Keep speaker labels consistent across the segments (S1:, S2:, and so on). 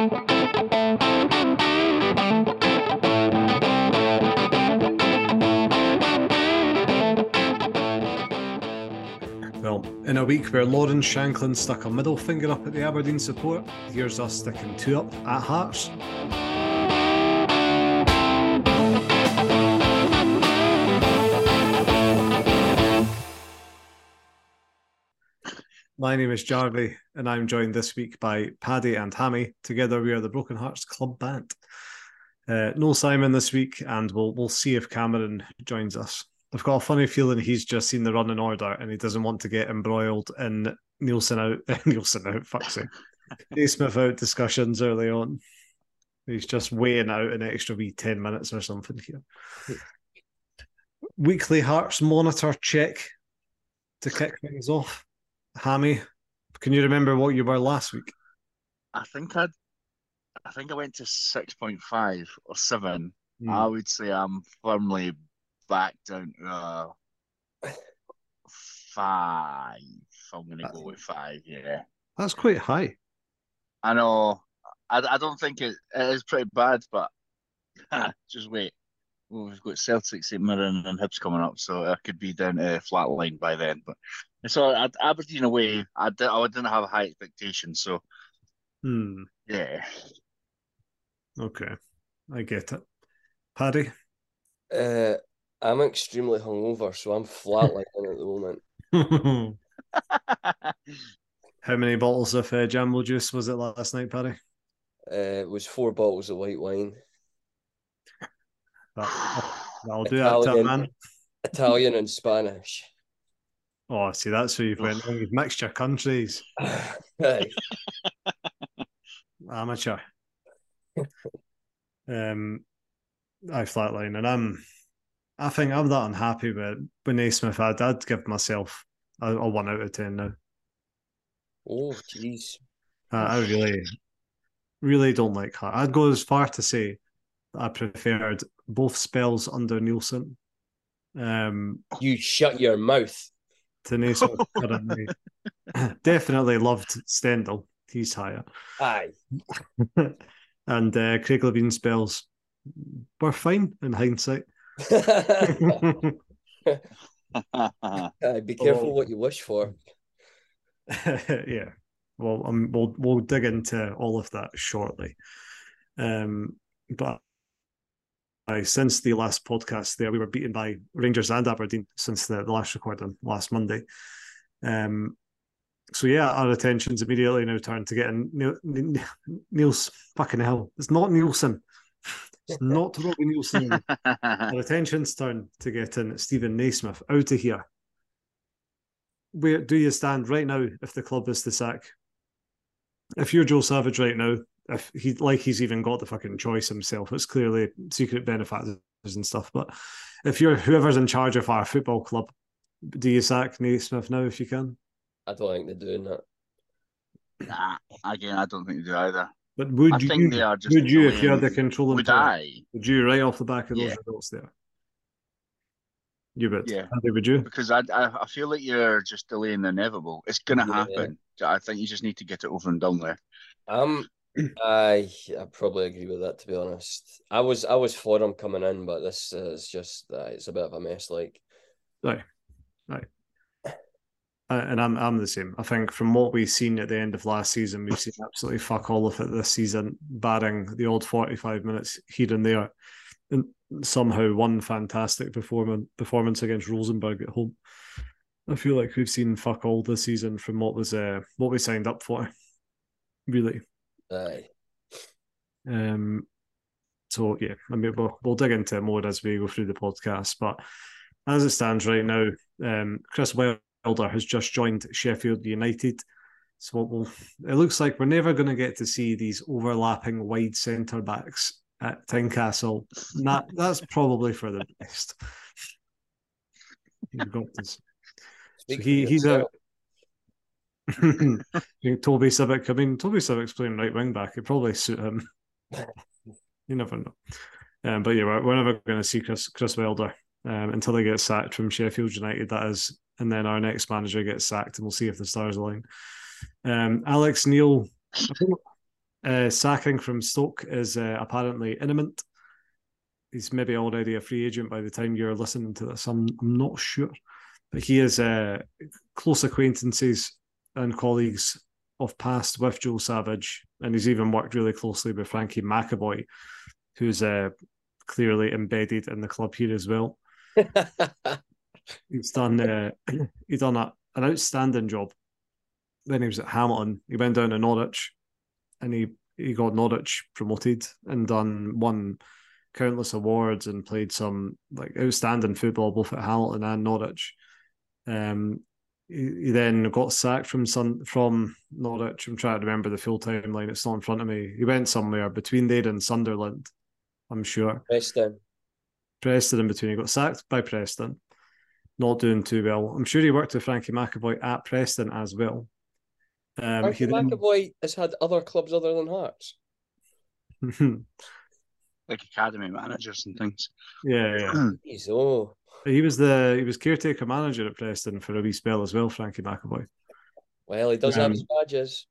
S1: Well, in a week where Lawrence Shankland stuck a middle finger up at the Aberdeen support, here's us sticking two up at Hearts. My name is Jarvie, and I'm joined this week by Paddy and Hammy. Together, we are the Broken Hearts Club Band. Uh, no Simon this week, and we'll we'll see if Cameron joins us. I've got a funny feeling he's just seen the running order and he doesn't want to get embroiled in Neilson out, Neilson out, fuck's sake, Naismith out discussions early on. He's just waiting out an extra wee 10 minutes or something here. Weekly Hearts monitor check to kick things off. Hammy, can you remember what you were last week?
S2: I think I'd, I think I went to six point five or seven.
S1: Hmm.
S2: I would say I'm firmly back down to uh, five. I'm gonna go with five. Yeah,
S1: That's quite high.
S2: I know. I, I don't think it, it is pretty bad, but just wait. Well, we've got Celtic, St Mirren, and Hibs coming up, so I could be down to flat line by then. But so at Aberdeen away, I, did, I didn't have high expectations, so
S1: Hmm.
S2: yeah.
S1: Okay. I get it. Paddy?
S3: Uh, I'm extremely hungover, so I'm flatlining at the moment.
S1: How many bottles of uh, Jambo juice was it last night, Paddy?
S3: Uh, it was four bottles of white wine,
S1: That, that'll do that,
S3: Italian.
S1: man.
S3: Italian and Spanish.
S1: Oh, see, that's where you've went. You've mixed your countries. Amateur. um, I flatline, and I'm. I think I'm that unhappy with with Naismith. I'd, I'd give myself a, a one out of ten now.
S3: oh, jeez.
S1: I, I really, really don't like her. I'd go as far to say that I preferred both spells under Neilson. Um,
S3: You shut your mouth.
S1: to currently. Definitely loved Stendel. He's higher.
S3: Aye.
S1: and uh, Craig Levein spells were fine in hindsight.
S3: Aye, be careful
S1: Oh.
S3: what you wish for.
S1: yeah. Well, um, we'll we'll dig into all of that shortly. Um, but aye, since the last podcast, there we were beaten by Rangers and Aberdeen since the, the last recording last Monday. Um, so yeah, our attentions immediately now turn to getting Neil, Niels fucking hell. It's not Neilson. It's not Robbie Neilson. Our attention's turned to getting Stephen Naismith out of here. Where do you stand right now if the club is to sack? If you're Joe Savage right now, if he like he's even got the fucking choice himself, it's clearly secret benefactors and stuff. But if you're whoever's in charge of our football club, do you sack Naismith now if you can?
S3: I don't think they're doing that.
S2: Nah, again, I don't think they do either.
S1: But would
S2: I
S1: you
S2: think they are just
S1: would you if you had the
S2: delaying-
S1: control
S2: Would
S1: power?
S2: I?
S1: Would you right off the back of those
S2: Yeah.
S1: results there? You would.
S2: Yeah.
S1: Andy, would you?
S2: Because I, I I feel like you're just delaying the inevitable. It's gonna
S3: Yeah.
S2: happen. I think you just need to get it over and done with.
S3: Um, I I probably agree with that. To be honest, I was I was for him coming in, but this is just uh, it's a bit of a mess. Like,
S1: Right. Right. Uh, and I'm I'm the same. I think from what we've seen at the end of last season, we've seen absolutely fuck all of it this season, barring the odd 45 minutes here and there. And somehow one fantastic performance performance against Rosenborg at home. I feel like we've seen fuck all this season from what was uh what we signed up for. Really.
S3: Aye,
S1: Um, so yeah, I mean we'll we'll dig into it more as we go through the podcast. But as it stands right now, um, Chris Wilder has just joined Sheffield United. So we'll, it looks like we're never going to get to see these overlapping wide centre backs at Tynecastle. That that's probably for the best. You've got this. So he he's out. Toby Sibbick. I mean, Toby Sibbick's playing right wing back. It probably suit him. you never know. Um, but yeah, we're, we're never going to see Chris Chris Wilder um, until they get sacked from Sheffield United. That is, and then our next manager gets sacked, and we'll see if the stars align. Um, Alex Neil. Uh, sacking from Stoke is uh, apparently imminent. He's maybe already a free agent by the time you're listening to this. I'm, I'm not sure. But he is uh, close acquaintances and colleagues of past with Joe Savage, and he's even worked really closely with Frankie McAvoy, who's uh, clearly embedded in the club here as well. he's done uh, he's done a, an outstanding job. Then he was at Hamilton. He went down to Norwich, and he he got Norwich promoted and done won countless awards and played some like outstanding football both at Hamilton and Norwich. Um, he, he then got sacked from Sun from Norwich. I'm trying to remember the full timeline. It's not in front of me. He went somewhere between there and Sunderland. I'm sure.
S3: Preston.
S1: Preston in between. He got sacked by Preston. Not doing too well. I'm sure he worked with Frankie McAvoy at Preston as well.
S3: Um, Frankie then... McAvoy has had other clubs other than Hearts.
S2: like academy managers and things.
S1: Yeah, yeah.
S3: He's oh.
S1: He was the he was caretaker manager at Preston for a wee spell as well, Frankie McAvoy.
S3: Well, he does um, have his badges.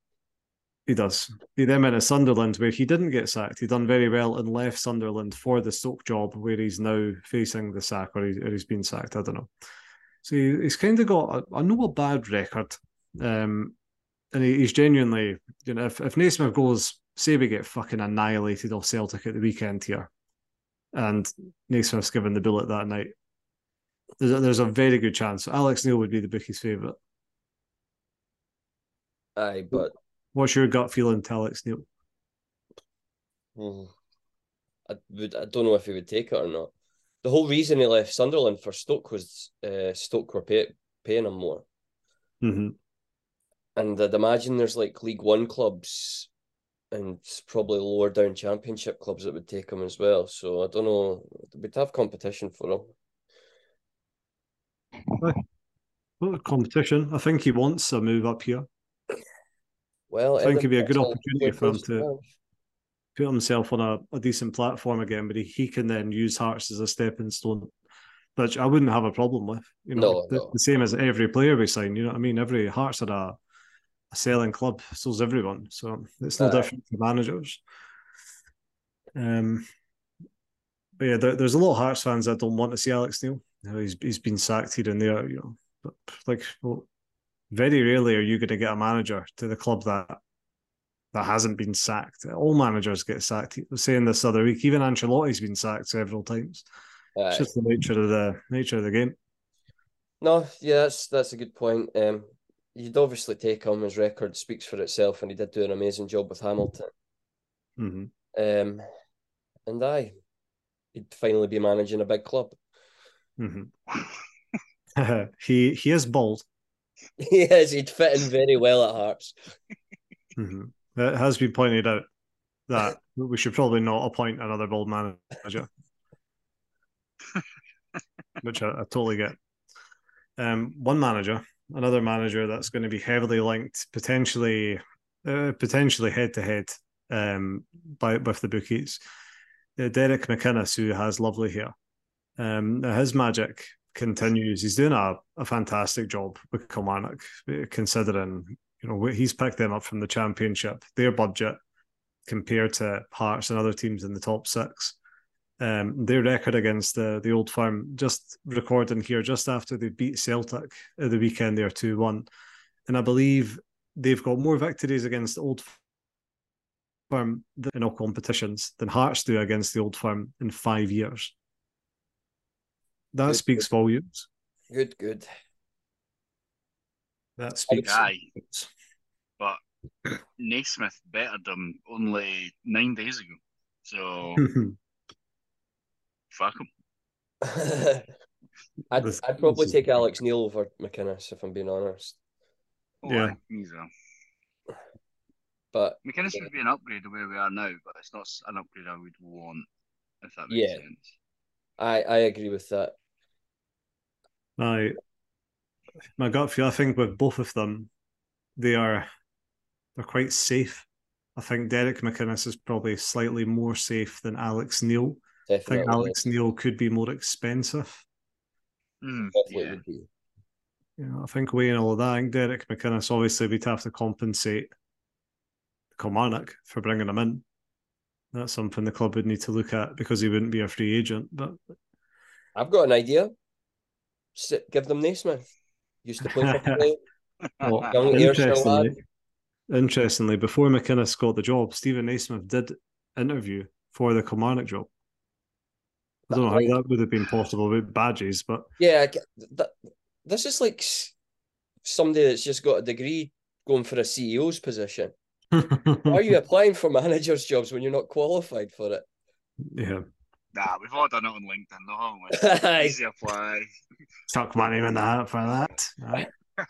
S1: He does. He then went to Sunderland, where he didn't get sacked. He done very well and left Sunderland for the Stoke job, where he's now facing the sack, or, he, or he's been sacked. I don't know. So he, he's kind of got a, a bad record, um, and he, he's genuinely, you know, if if Naismith goes, say we get fucking annihilated off Celtic at the weekend here, and Naismith's given the bullet that night, there's a, there's a very good chance Alex Neil would be the bookie's favourite.
S3: Aye, but
S1: What's your gut feeling to Alex Neil?
S3: Hmm. I would. I don't know if he would take it or not. The whole reason he left Sunderland for Stoke was uh, Stoke were pay, paying him more.
S1: Mm-hmm.
S3: And I'd imagine there's like League One clubs and probably lower down Championship clubs that would take him as well. So I don't know. We'd have competition for
S1: him. Well, competition. I think he wants a move up here.
S3: Well,
S1: I think it'd be a good opportunity for him to put himself on a, a decent platform again, but he, he can then use Hearts as a stepping stone, which I wouldn't have a problem with. You know,
S3: no,
S1: the,
S3: no.
S1: the, same as every player we sign. You know what I mean? Every Hearts are a, a selling club, so's everyone. So it's no uh, different for managers. Um, but yeah, there, there's a lot of Hearts fans that don't want to see Alex Neil. Know, he's he's been sacked here and there. You know, but like well, very rarely are you going to get a manager to the club that that hasn't been sacked. All managers get sacked. I was saying this other week, even Ancelotti's been sacked several times. It's just the nature of the nature of the game.
S3: No, yeah, that's that's a good point. Um, you'd obviously take him. His record speaks for itself, and he did do an amazing job with Hamilton.
S1: Mm-hmm.
S3: Um, and I, he'd finally be managing a big club.
S1: Mm-hmm. he he is bold.
S3: yes, he'd fit in very well at Hearts.
S1: Mm-hmm. It has been pointed out that we should probably not appoint another bold manager, which I, I, totally get. Um, one manager, another manager that's going to be heavily linked, potentially, uh, potentially head to head, um, by with the bookies. Uh, Derek McInnes, who has lovely hair. Um, his magic continues. He's doing a, a fantastic job with Kilmarnock, considering you know he's picked them up from the championship. Their budget compared to Hearts and other teams in the top six. Um, their record against the the old firm, just recording here, just after they beat Celtic at the weekend, they're 2 1. And I believe they've got more victories against old firm in all competitions than Hearts do against the old firm in five years. That good, speaks good. volumes.
S3: Good, good.
S1: That speaks.
S2: Guy, but Naismith bettered them only nine days ago. So fuck him.
S3: I'd, I'd probably take Alex Neil over McInnes if I'm being honest.
S2: Oh, yeah, he's a.
S3: But
S2: McInnes yeah. would be an upgrade to where we are now, but it's not an upgrade I would want. If that makes
S3: yeah.
S2: sense.
S3: I I agree with that.
S1: My my gut feel, I think with both of them, they are they're quite safe. I think Derek McInnes is probably slightly more safe than Alex Neil.
S3: Definitely.
S1: I think Alex Neil could be more expensive.
S2: Mm, yeah.
S1: You know, I think weighing all of that, I think Derek McInnes obviously we'd have to compensate Kilmarnock for bringing him in. That's something the club would need to look at because he wouldn't be a free agent. But
S3: I've got an idea. Sit, give them Naismith. Used to play for
S1: well,
S3: Young
S1: interestingly, interestingly, before McInnes got the job, Stephen Naismith did interview for the Kilmarnock job. I don't know how that would have been possible with badges, but
S3: Yeah, that, this is like somebody that's just got a degree going for a CEO's position. Why are you applying for managers' jobs when you're not qualified for it?
S1: yeah,
S2: Nah, we've all done it on LinkedIn, though, haven't we?
S3: Aye.
S2: Easy apply.
S1: chuck my name in the hat for that. Right?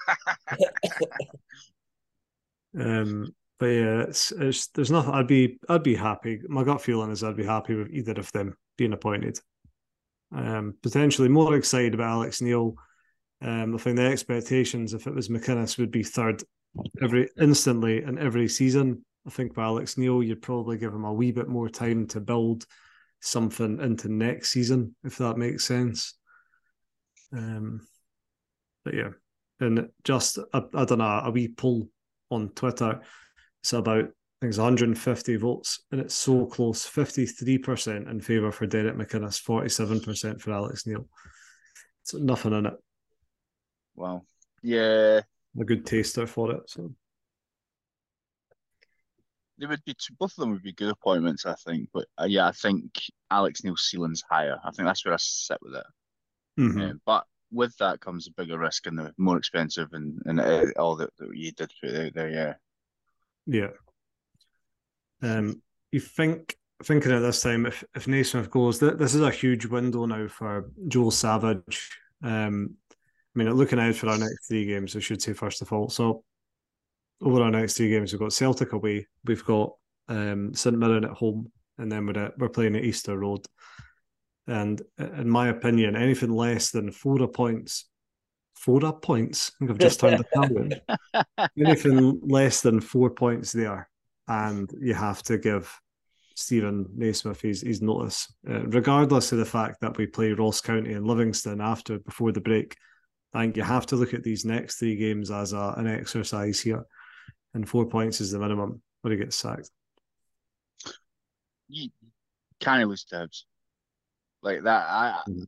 S1: Um, but yeah, it's it's there's nothing. I'd be I'd be happy. My gut feeling is I'd be happy with either of them being appointed. Um, potentially more excited about Alex Neil. Um, I think the expectations, if it was McInnes, would be third every instantly in every season. I think with Alex Neil, you'd probably give him a wee bit more time to build something into next season, if that makes sense. Um, but yeah, and just I, I don't know a wee poll on Twitter. It's about I think it's 150 votes, and it's so close 53% in favour for Derek McInnes, 47% for Alex Neil. So nothing in it.
S2: Well, yeah,
S1: A good taster for it. So
S2: they would be two, both of them would be good appointments, I think. But uh, yeah, I think Alex Neil's ceiling's higher. I think that's where I sit with it.
S1: mhm.
S2: Uh, but with that comes a bigger risk and the more expensive and and uh, all that, that you did put out there. Yeah,
S1: yeah. Um, you think thinking at this time, if if Naismith goes, th- this is a huge window now for Joe Savage. Um, I mean, looking out for our next three games, I should say first of all. So over our next three games, we've got Celtic away, we've got um, St Mirren at home, and then we're at, we're playing at Easter Road. And in my opinion, anything less than four points, four points. I think I've just turned the count. anything less than four points there, and you have to give Stephen Naismith his, his notice, uh, regardless of the fact that we play Ross County and Livingston after before the break. I think you have to look at these next three games as a, an exercise here, and four points is the minimum or he gets sacked.
S2: you can't lose to Hibs like that. I
S1: Mhm.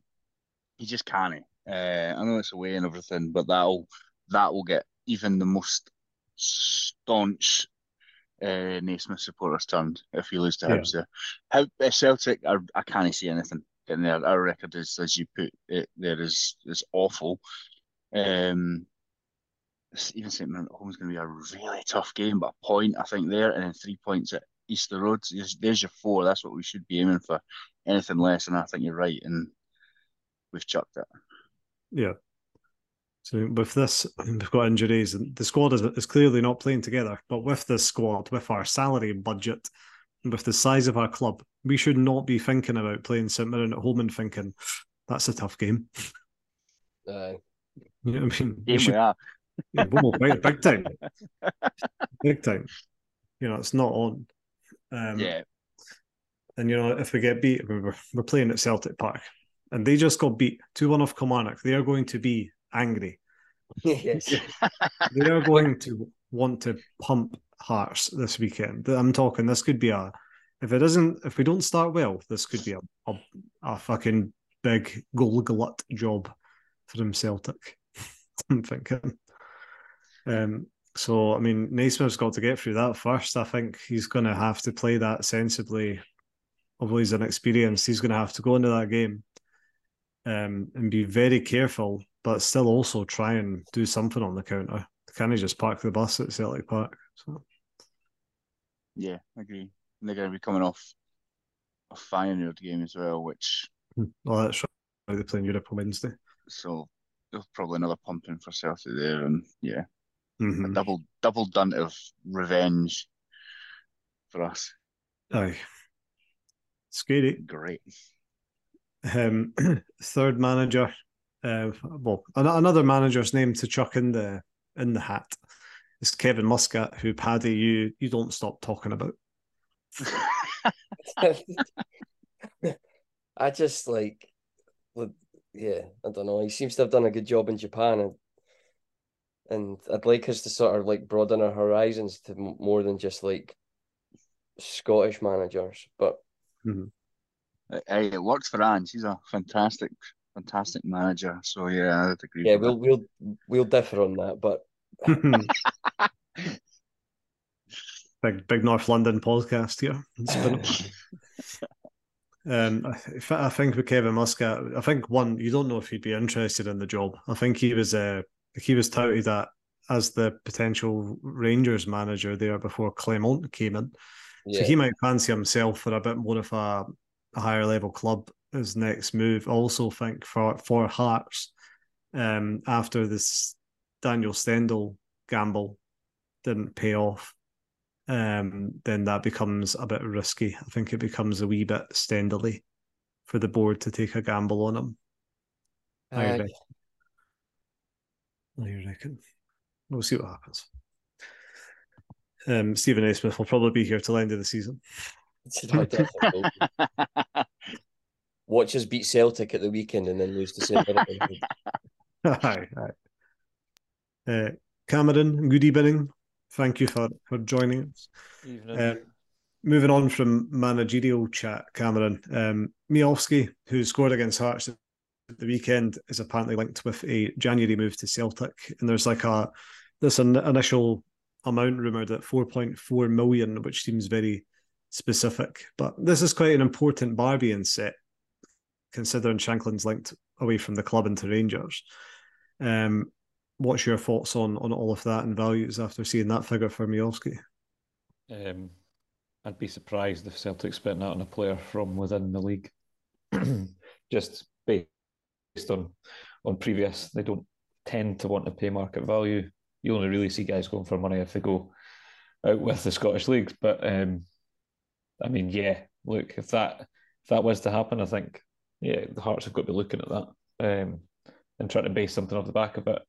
S2: you just can't. Uh, I know it's away and everything, but that'll that will get even the most staunch uh, Naismith supporters turned if you lose to
S1: Yeah.
S2: Hibs there. How uh, Celtic, are, I can't see anything in there. Our record is, as you put it, there is is awful. Um, it's- even St Mirren at home is going to be a really tough game, but a point I think there, and then three points at Easter Road. There's, there's your four. That's what we should be aiming for. Anything less, and I think you're right, and we've chucked it.
S1: Yeah. So with this, we've got injuries, and the squad is, is clearly not playing together. But with this squad, with our salary budget, and with the size of our club, we should not be thinking about playing St Mirren at home and thinking that's a tough game.
S3: Aye.
S1: You know what I mean? Should
S2: we are.
S1: Yeah, we will big, time, big time. You know, it's not on. Um,
S2: yeah,
S1: And you know, if we get beat, we're, we're playing at Celtic Park, and they just got beat two one off Kilmarnock. They are going to be angry.
S3: yes.
S1: They are going to want to pump Hearts this weekend. I'm talking. This could be a. If it isn't, if we don't start well, this could be a a, a fucking big goal glut job for them Celtic. I'm thinking. Um, so I mean, Naismith's got to get through that first. I think he's going to have to play that sensibly. Although he's inexperienced, he's going to have to go into that game um, and be very careful, but still also try and do something on the counter. Can he just park the bus at Celtic Park? So
S2: yeah, I agree. And they're going to be coming off a Feyenoord game as well, which
S1: well, that's right. They're playing Europe on Wednesday.
S2: so probably another pumping for Celtic there, and yeah, a
S1: Mhm.
S2: double double done of revenge for us.
S1: Aye, scary.
S2: Great.
S1: Um, third manager, uh, well, an- another manager's name to chuck in the in the hat is Kevin Muscat, who Paddy you you don't stop talking about.
S3: I just like, look, yeah, I don't know. He seems to have done a good job in Japan, and and I'd like us to sort of like broaden our horizons to m- more than just like Scottish managers, but
S1: mm-hmm.
S2: Hey, it works for Ange. He's a fantastic, fantastic manager. So yeah, I'd agree.
S3: Yeah, we'll that. we'll we'll differ on that, but
S1: big big North London podcast here. um, I, I, think with Kevin Muscat, I think one you don't know if he'd be interested in the job. I think he was uh, he was touted that as the potential Rangers manager there before Clement came in. Yeah. So he might fancy himself for a bit more of a a higher level club as next move. Also think for for Hearts, um, after this Daniel Stendel gamble didn't pay off, um, then that becomes a bit risky. I think it becomes a wee bit Stendely for the board to take a gamble on him. Uh, I reckon. I reckon. We'll see what happens. Um, Stephen Naismith will probably be here till the end of the season.
S3: Watch us beat Celtic at the weekend and then lose to St.
S1: Aye, aye. Uh, Cameron, good evening. Thank you for, for joining us. Uh, moving on from managerial chat, Cameron, um, Miovski, who scored against Hearts at the weekend, is apparently linked with a January move to Celtic. And there's like a this an initial amount rumoured at 4.4 million, which seems very specific. But this is quite an important Barbian set, considering Shankland's linked away from the club into Rangers. Um, what's your thoughts on on all of that and values after seeing that figure for Miovski?
S4: Um, I'd be surprised if Celtic spent that on a player from within the league. Just based on on previous, they don't tend to want to pay market value. You only really see guys going for money if they go out with the Scottish leagues. But um, I mean, yeah, look, if that if that was to happen, I think yeah, the Hearts have got to be looking at that um, and trying to base something off the back of it.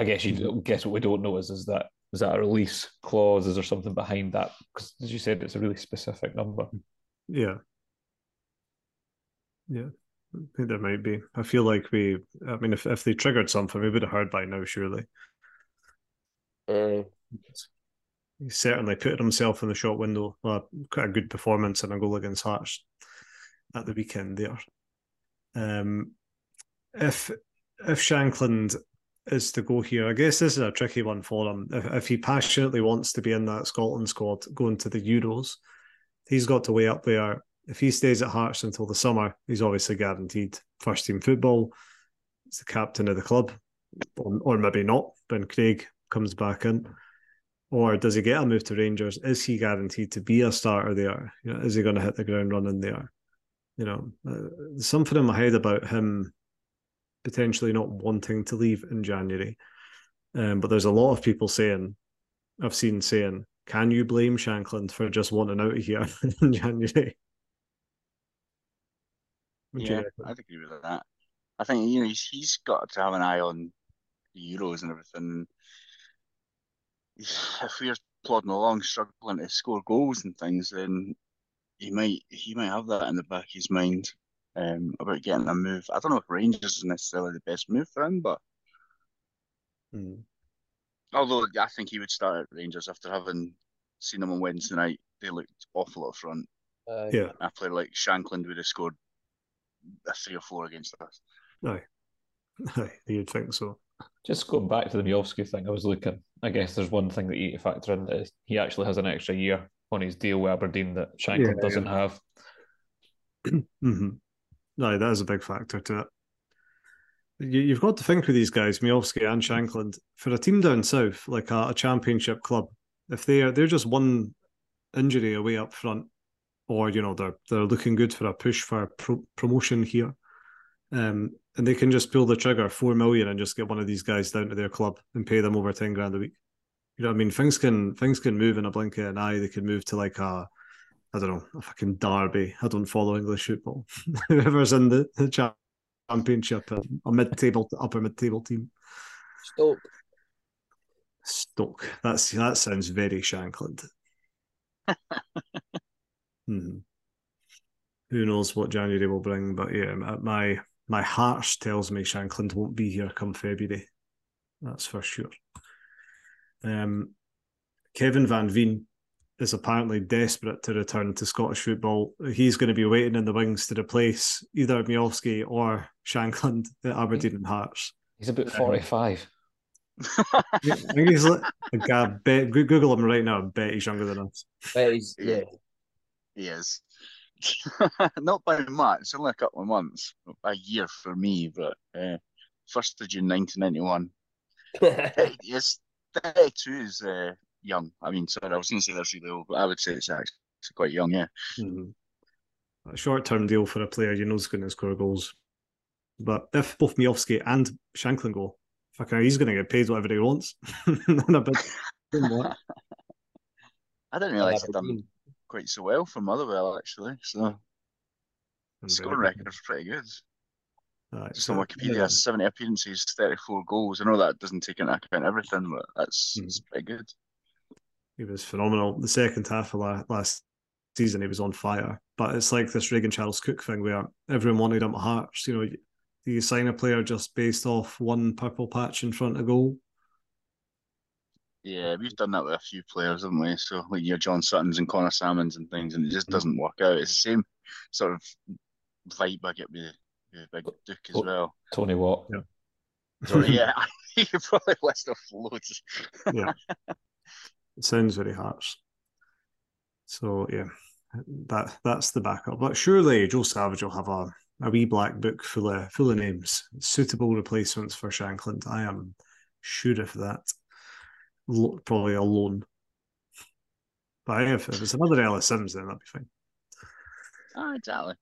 S4: I guess you guess what we don't know is is that is that a release clause? Is there something behind that? Because as you said, it's a really specific number.
S1: Yeah. Yeah. I think there might be. I feel like we. I mean, if if they triggered something, we would have heard by now, surely.
S3: Uh,
S1: he certainly put himself in the shot window. Well, quite a good performance and a goal against Hearts at the weekend there. Um, if if Shankland is to go here, I guess this is a tricky one for him. If, if he passionately wants to be in that Scotland squad going to the Euros, he's got to weigh up there. if he stays at Hearts until the summer, he's obviously guaranteed first team football. He's the captain of the club, or, or maybe not. when Craig comes back in or does he get a move to Rangers? Is he guaranteed to be a starter there? You know, is he going to hit the ground running there? You know, uh, something in my head about him potentially not wanting to leave in January. Um, but there's a lot of people saying, I've seen saying, can you blame Shankland for just wanting out of here in January?
S2: Would yeah, I'd agree with that. I think you know he's, he's got to have an eye on the Euros and everything if we're plodding along, struggling to score goals and things, then he might he might have that in the back of his mind um, about getting a move. I don't know if Rangers is necessarily the best move for him, but
S1: hmm.
S2: although I think he would start at Rangers after having seen them on Wednesday night, they looked awful up front.
S3: Uh,
S1: yeah,
S2: a player like Shankland would have scored a three or four against us.
S1: No, no, you'd think so.
S4: Just going back to the Miovski thing, I was looking. I guess there's one thing that you factor in that is he actually has an extra year on his deal with Aberdeen that Shankland yeah, doesn't yeah. have.
S1: mm-hmm. No, that is a big factor to it. You, have got to think with these guys, Miovski and Shankland, for a team down south, like a, a championship club, if they are they're just one injury away up front, or you know they're they're looking good for a push for pro- promotion here. Um, and they can just pull the trigger four million and just get one of these guys down to their club and pay them over ten grand a week. You know what I mean? Things can things can move in a blink of an eye. They can move to like a I don't know, a fucking derby. I don't follow English football. Whoever's in the, the championship, a, a mid table upper mid table team.
S3: Stoke.
S1: Stoke. That's that sounds very Shankland. hmm. Who knows what January will bring? But yeah, my my heart tells me Shankland won't be here come February. That's for sure. Um, Kevin Van Veen is apparently desperate to return to Scottish football. He's going to be waiting in the wings to replace either Miovski or Shankland at Aberdeen and Hearts.
S4: He's about 45.
S1: I think he's like, like I bet, Google him right now. I bet he's younger than us.
S3: But he's, yeah.
S2: He is. Not by much, only a couple of months, a year for me, but uh, 1st of June 1991. Yes, 32 is uh, young. I mean, sorry, I was going to say that's really old, but I would say it's actually quite young, yeah.
S1: Mm-hmm. A short term deal for a player you know is going to score goals. But if both Miovski and Shankland go, fucking, he's going to get paid whatever he wants.
S2: I didn't realise he'd done quite so well for Motherwell, actually. So, scoring record is pretty good.
S1: Right,
S2: Just on Wikipedia, yeah. 70 appearances, 34 goals. I know that doesn't take into account everything, but that's, mm. that's pretty good.
S1: He was phenomenal. The second half of last, last season, he was on fire. But it's like this Regan Charles Cook thing where everyone wanted him at Hearts. You know, do you sign a player just based off one purple patch in front of goal?
S2: Yeah, we've done that with a few players, haven't we? So like your John Souttars and Connor Salmons and things, and it just doesn't work out. It's the same sort of vibe I get with, with Big Duke as well.
S4: Tony Watt.
S1: Yeah.
S2: Tony, yeah, you probably list off loads.
S1: yeah. It sounds very harsh. So yeah, that that's the backup. But surely Joe Savage will have a, a wee black book full of full of names, suitable replacements for Shankland. I am sure of that probably alone. But if, if it's another Ellis Simms, then that'd be fine.
S2: Oh, exactly.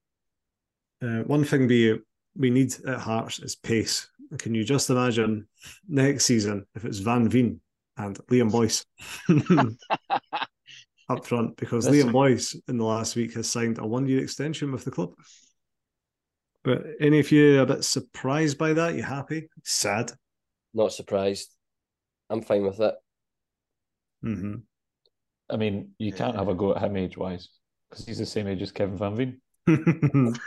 S1: Uh, one thing we we need at Hearts is pace. Can you just imagine next season if it's Van Veen and Liam Boyce up front? Because That's Liam Boyce in the last week has signed a one year extension with the club. But any of you a bit surprised by that? You happy? Sad?
S3: Not surprised. I'm fine with it.
S1: Mm-hmm.
S4: I mean, you can't have a go at him age wise because he's the same age as Kevin Van Veen.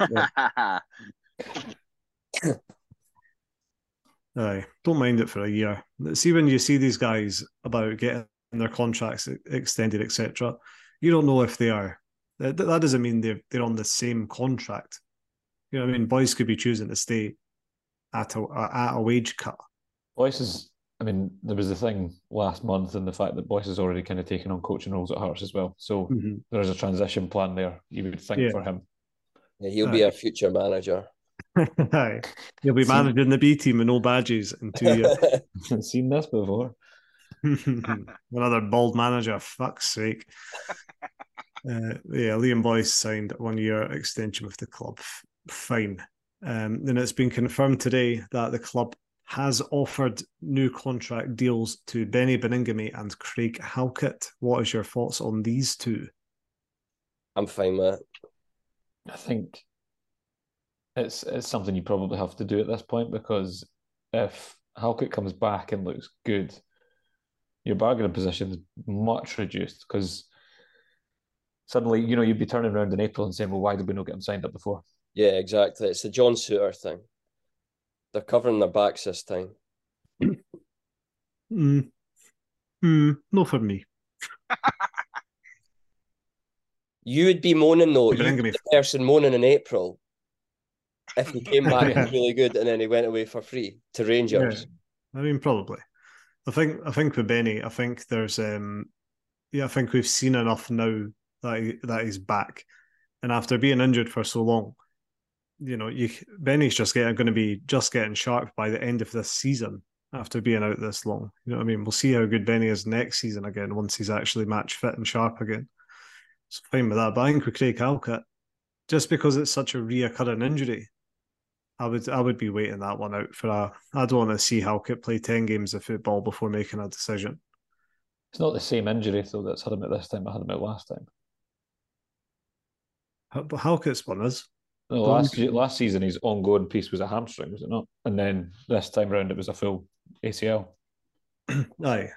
S1: Aye, don't mind it for a year. See when you see these guys about getting their contracts extended, etc. You don't know if they are. That, that doesn't mean they're they're on the same contract. You know, what I mean, boys could be choosing to stay at a at a wage cut.
S4: Boys is I mean, there was a thing last month and the fact that Boyce has already kind of taken on coaching roles at Hearts as well. So
S1: mm-hmm.
S4: there is a transition plan there, you would think, yeah. for him.
S3: Yeah, he'll be a future manager.
S1: He'll be managing the B team with no badges in two years.
S4: I've seen this before.
S1: Another bald manager, fuck's sake. Uh, yeah, Liam Boyce signed one year extension with the club. Fine. Um, and it's been confirmed today that the club has offered new contract deals to Benny Baningime and Craig Halkett. What is your thoughts on these two?
S3: I'm fine with it.
S4: I think it's it's something you probably have to do at this point because if Halkett comes back and looks good, your bargaining position is much reduced because suddenly, you know, you'd be turning around in April and saying, well, why did we not get him signed up before?
S3: Yeah, exactly. It's the John Souttar thing. They're covering their backs this time.
S1: Mm. Mm, not for me.
S3: you would be moaning though. You'd be the person moaning in April if he came back really good and then he went away for free to Rangers.
S1: Yeah. I mean, probably. I think. I think with Benny, I think there's. um Yeah, I think we've seen enough now that he, that he's back, and after being injured for so long, you know, you Benny's just getting going to be just getting sharp by the end of this season after being out this long. You know what I mean? We'll see how good Benny is next season again once he's actually match fit and sharp again. So fine with that. But I think with Craig Halkett, just because it's such a reoccurring injury, I would I would be waiting that one out for a. I'd want to see Halkett play ten games of football before making a decision.
S4: It's not the same injury though that's had him at this time. I had him at last time.
S1: But Halkett's one is.
S4: No, last last season his ongoing piece was a hamstring, was it not? And then this time round it was a full ACL.
S1: Aye,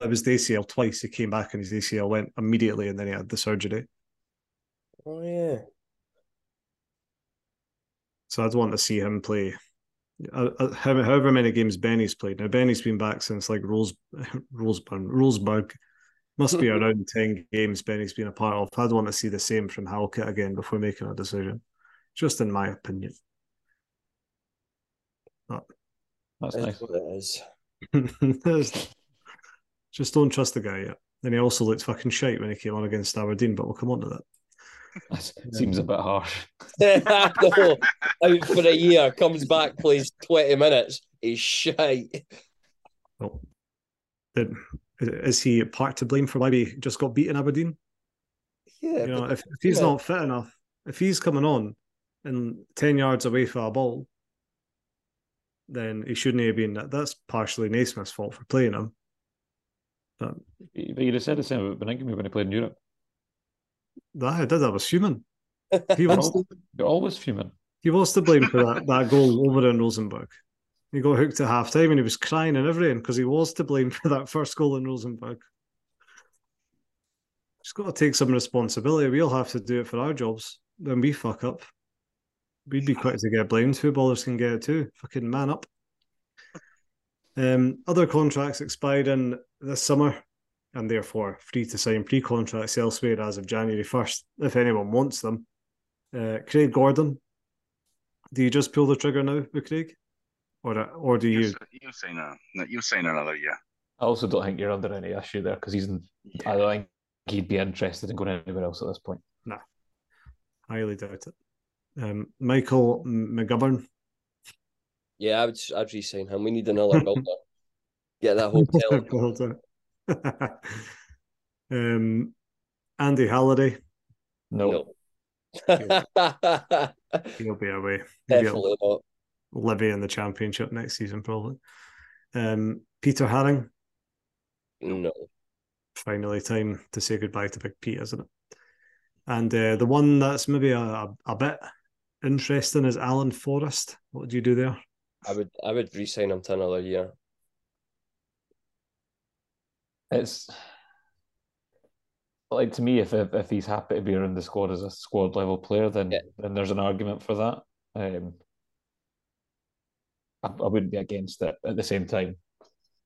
S1: it was the ACL twice. He came back and his ACL went immediately, and then he had the surgery.
S3: Oh yeah.
S1: So I'd want to see him play. Uh, uh, however many games Benny's played now, Benny's been back since like Rose, Roseburn, Roseburg, Must be around 10 games Benny's been a part of. I'd want to see the same from Halkett again before making a decision, just in my opinion.
S4: That's
S3: That's
S4: nice.
S3: what it is.
S1: Just don't trust the guy yet. And he also looked fucking shite when he came on against Aberdeen, but we'll come on to that.
S4: That seems a bit harsh.
S3: no, out for a year, comes back, plays 20 minutes. He's shite.
S1: Well, is he part to blame for why we just got beaten Aberdeen?
S3: Yeah,
S1: You know,
S3: but
S1: if, if he's
S3: yeah.
S1: not fit enough, if he's coming on and 10 yards away for a ball, then he shouldn't have been. That's partially Naismith's fault for playing him. But
S4: But you'd have said the same about Baningime when he played in Europe.
S1: That I did, I was human. He was,
S4: you're always fuming.
S1: he was to blame for that, that goal over in Rosenborg. He got hooked at half time and he was crying and everything because he was to blame for that first goal in Rosenborg. Just got to take some responsibility. We all have to do it for our jobs. When we fuck up, we'd be quick to get blamed. Footballers can get it too. Fucking man up. Um, other contracts expired in this summer and therefore free to sign pre contracts elsewhere as of January 1st, if anyone wants them. Uh, Craig Gordon, do you just pull the trigger now with Craig? Or, or do
S2: You
S1: you?
S2: you sign a no, you sign another year.
S4: I also don't think you're under any issue there because he's. In, I don't think he'd be interested in going anywhere else at this point.
S1: Nah, highly doubt it. Um, Michael McGovern.
S3: yeah, I would, I'd re-sign him. We need another builder. Get that hotel.
S1: Well done. um, Andy Halliday.
S4: No,
S3: No.
S1: He'll be away. He'll be
S3: Definitely not.
S1: Livy in the championship next season, probably. Um, Peter Haring.
S3: No.
S1: Finally, time to say goodbye to Big Pete, isn't it? And uh, the one that's maybe a, a, a bit interesting is Alan Forrest. What would you do there?
S3: I would I would resign him to another year.
S4: It's like to me if, if if he's happy to be around the squad as a squad level player, then
S3: Yeah.
S4: then there's an argument for that. Um, I, I wouldn't be against it. At the same time,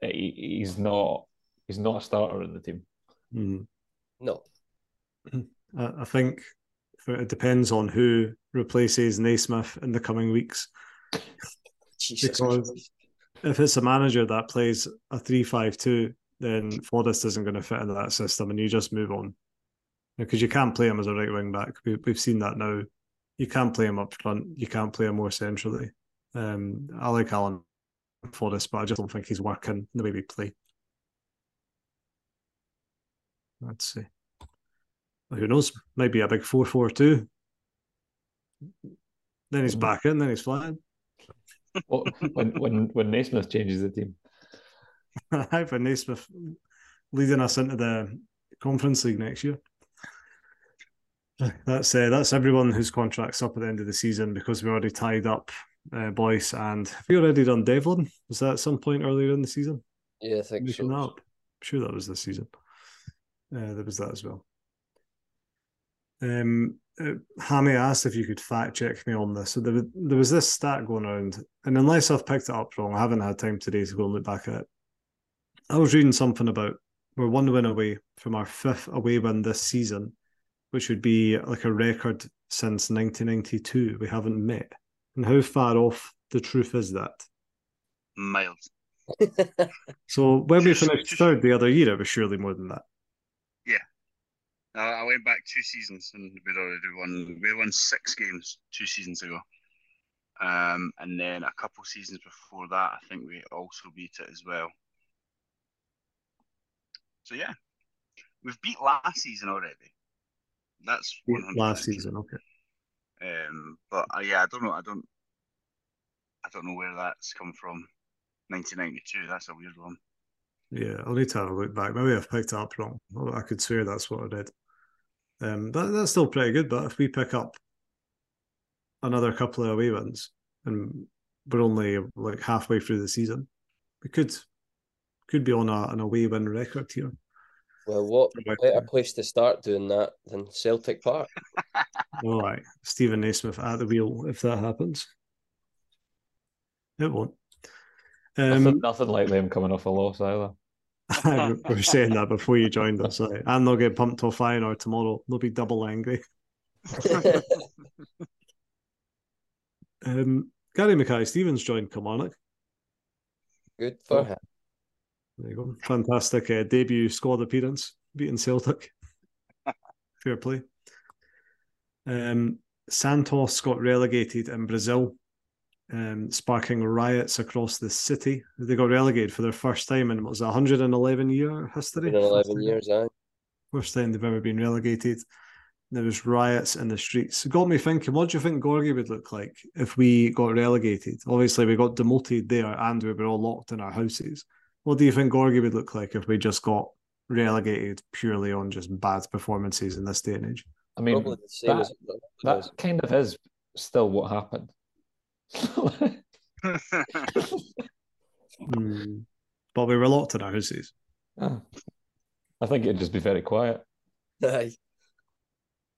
S4: he, he's not he's not a starter in the team.
S1: Hmm.
S3: No.
S1: I, I think it depends on who replaces Naismith in the coming weeks.
S3: Jesus
S1: Because- If it's a manager that plays a three-five-two, then Forrest isn't going to fit into that system, and you just move on because you can't play him as a right wing back. We, we've seen that now. You can't play him up front. You can't play him more centrally. Um, I like Alan Forrest, but I just don't think he's working the way we play. Let's see. Well, who knows? Might be a big four-four-two. Then he's back in. Then he's flying.
S4: Well, when when when Naismith changes the team,
S1: Ivan Naismith leading us into the Conference League next year. That's uh, that's everyone whose contract's up at the end of the season because we already tied up uh, Boyce and have we already done Devlin? Was that at some point earlier in the season?
S3: Yeah, I think so.
S1: up. I'm sure that was this season. Uh, there was that as well. Um, uh, Hammy asked if you could fact check me on this. So there, was- there was this stat going around, and unless I've picked it up wrong, I haven't had time today to go and look back at it. I was reading something about we're one win away from our fifth away win this season, which would be like a record since 1992. We haven't met. And how far off the truth is that?
S2: Miles.
S1: So when we
S2: Just-
S1: finished third the other year, it was surely more than that.
S2: Uh, I went back two seasons and we'd already won. We won six games two seasons ago. Um, and then a couple seasons before that, I think we also beat it as well. So yeah, we've beat last season already. That's
S1: Last season, okay.
S2: Um, but uh, yeah, I don't know. I don't. I don't know where that's come from. 1992. That's a weird one.
S1: Yeah, I'll need to have a look back. Maybe I've picked up wrong. I could swear that's what I did. Um, that, that's still pretty good. But if we pick up another couple of away wins, and we're only like halfway through the season, we could could be on a, an away win record here.
S3: Well, what
S1: Right.
S3: better place to start doing that than Celtic Park?
S1: All right, Stephen Naismith at the wheel if that happens. It won't.
S4: nothing,
S1: Um,
S4: nothing like them coming off a loss either.
S1: we were saying that before you joined us. Like, I'm not getting pumped off Feyenoord tomorrow. They'll be double angry. Um, Gary Mackay Stevens joined Kilmarnock.
S3: Good for
S1: Oh.
S3: him.
S1: There you go. Fantastic uh, debut squad appearance, beating Celtic. Fair play. Um, Santos got relegated in Brazil, um, sparking riots across the city. They got relegated for their first time in what was it, 111 year history.
S3: 11 years, aye.
S1: First time they've ever been relegated. There was riots in the streets. It got me thinking, what do you think Gorgie would look like if we got relegated? Obviously, we got demoted there and we were all locked in our houses. What do you think Gorgie would look like if we just got relegated purely on just bad performances in this day and age?
S4: I mean,
S3: Probably the same
S4: that-
S3: as
S4: that
S3: was.
S4: kind of is still what happened.
S1: Hmm. But we were locked in our houses.
S4: Ah. I think it'd just be very quiet.
S3: Aye.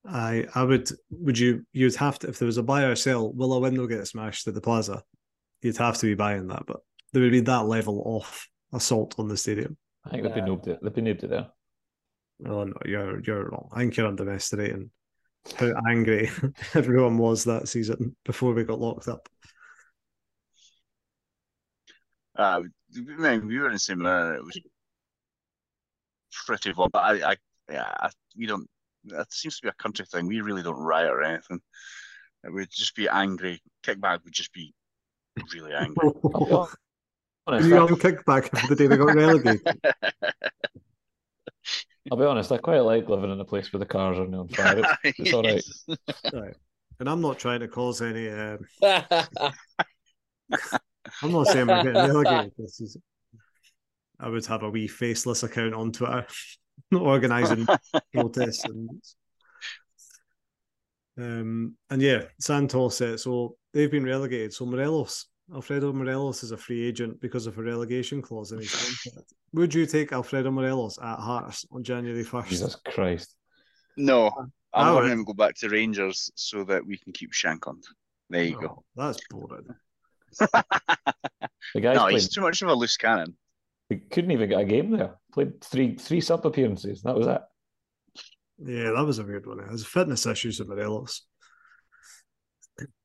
S1: I I would would you you'd have to if there was a buy or sell, will a window get smashed at the plaza? You'd have to be buying that, but there would be that level of assault on the stadium.
S4: I think they've been
S3: Yeah.
S4: nobody. They'd be nobody there.
S1: Oh no, you're you're wrong. I think you're underestimating how angry everyone was that season before we got locked up.
S2: Uh, man, we were in similar. It was pretty fun, but I, I, yeah, I, we don't. That seems to be a country thing. We really don't riot or anything. We'd just be angry. Kickback would just be really angry.
S4: I'll be honest,
S1: you
S4: I,
S1: on kickback after the day we got relegated.
S4: I'll be honest. I quite like living in a place where the cars are on fire. It's, it's all right.
S1: Right. And I'm not trying to cause any um, I'm not saying we're getting relegated this season. I would have a wee faceless account on Twitter not organising protests and um and yeah, Santos uh, so they've been relegated. So Morelos, Alfredo Morelos is a free agent because of a relegation clause in his contract. Would you take Alfredo Morelos at Hearts on January first?
S4: Jesus Christ.
S2: No,
S1: I
S2: I want
S1: would.
S2: him to go back to Rangers so that we can keep Shankland. There you go.
S1: Oh, that's boring.
S4: The guy's
S2: no,
S4: played.
S2: he's too much of a loose cannon.
S4: He couldn't even get a game there. Played three three sub appearances. That was it.
S1: Yeah, that was a weird one. It There's fitness issues with Morelos.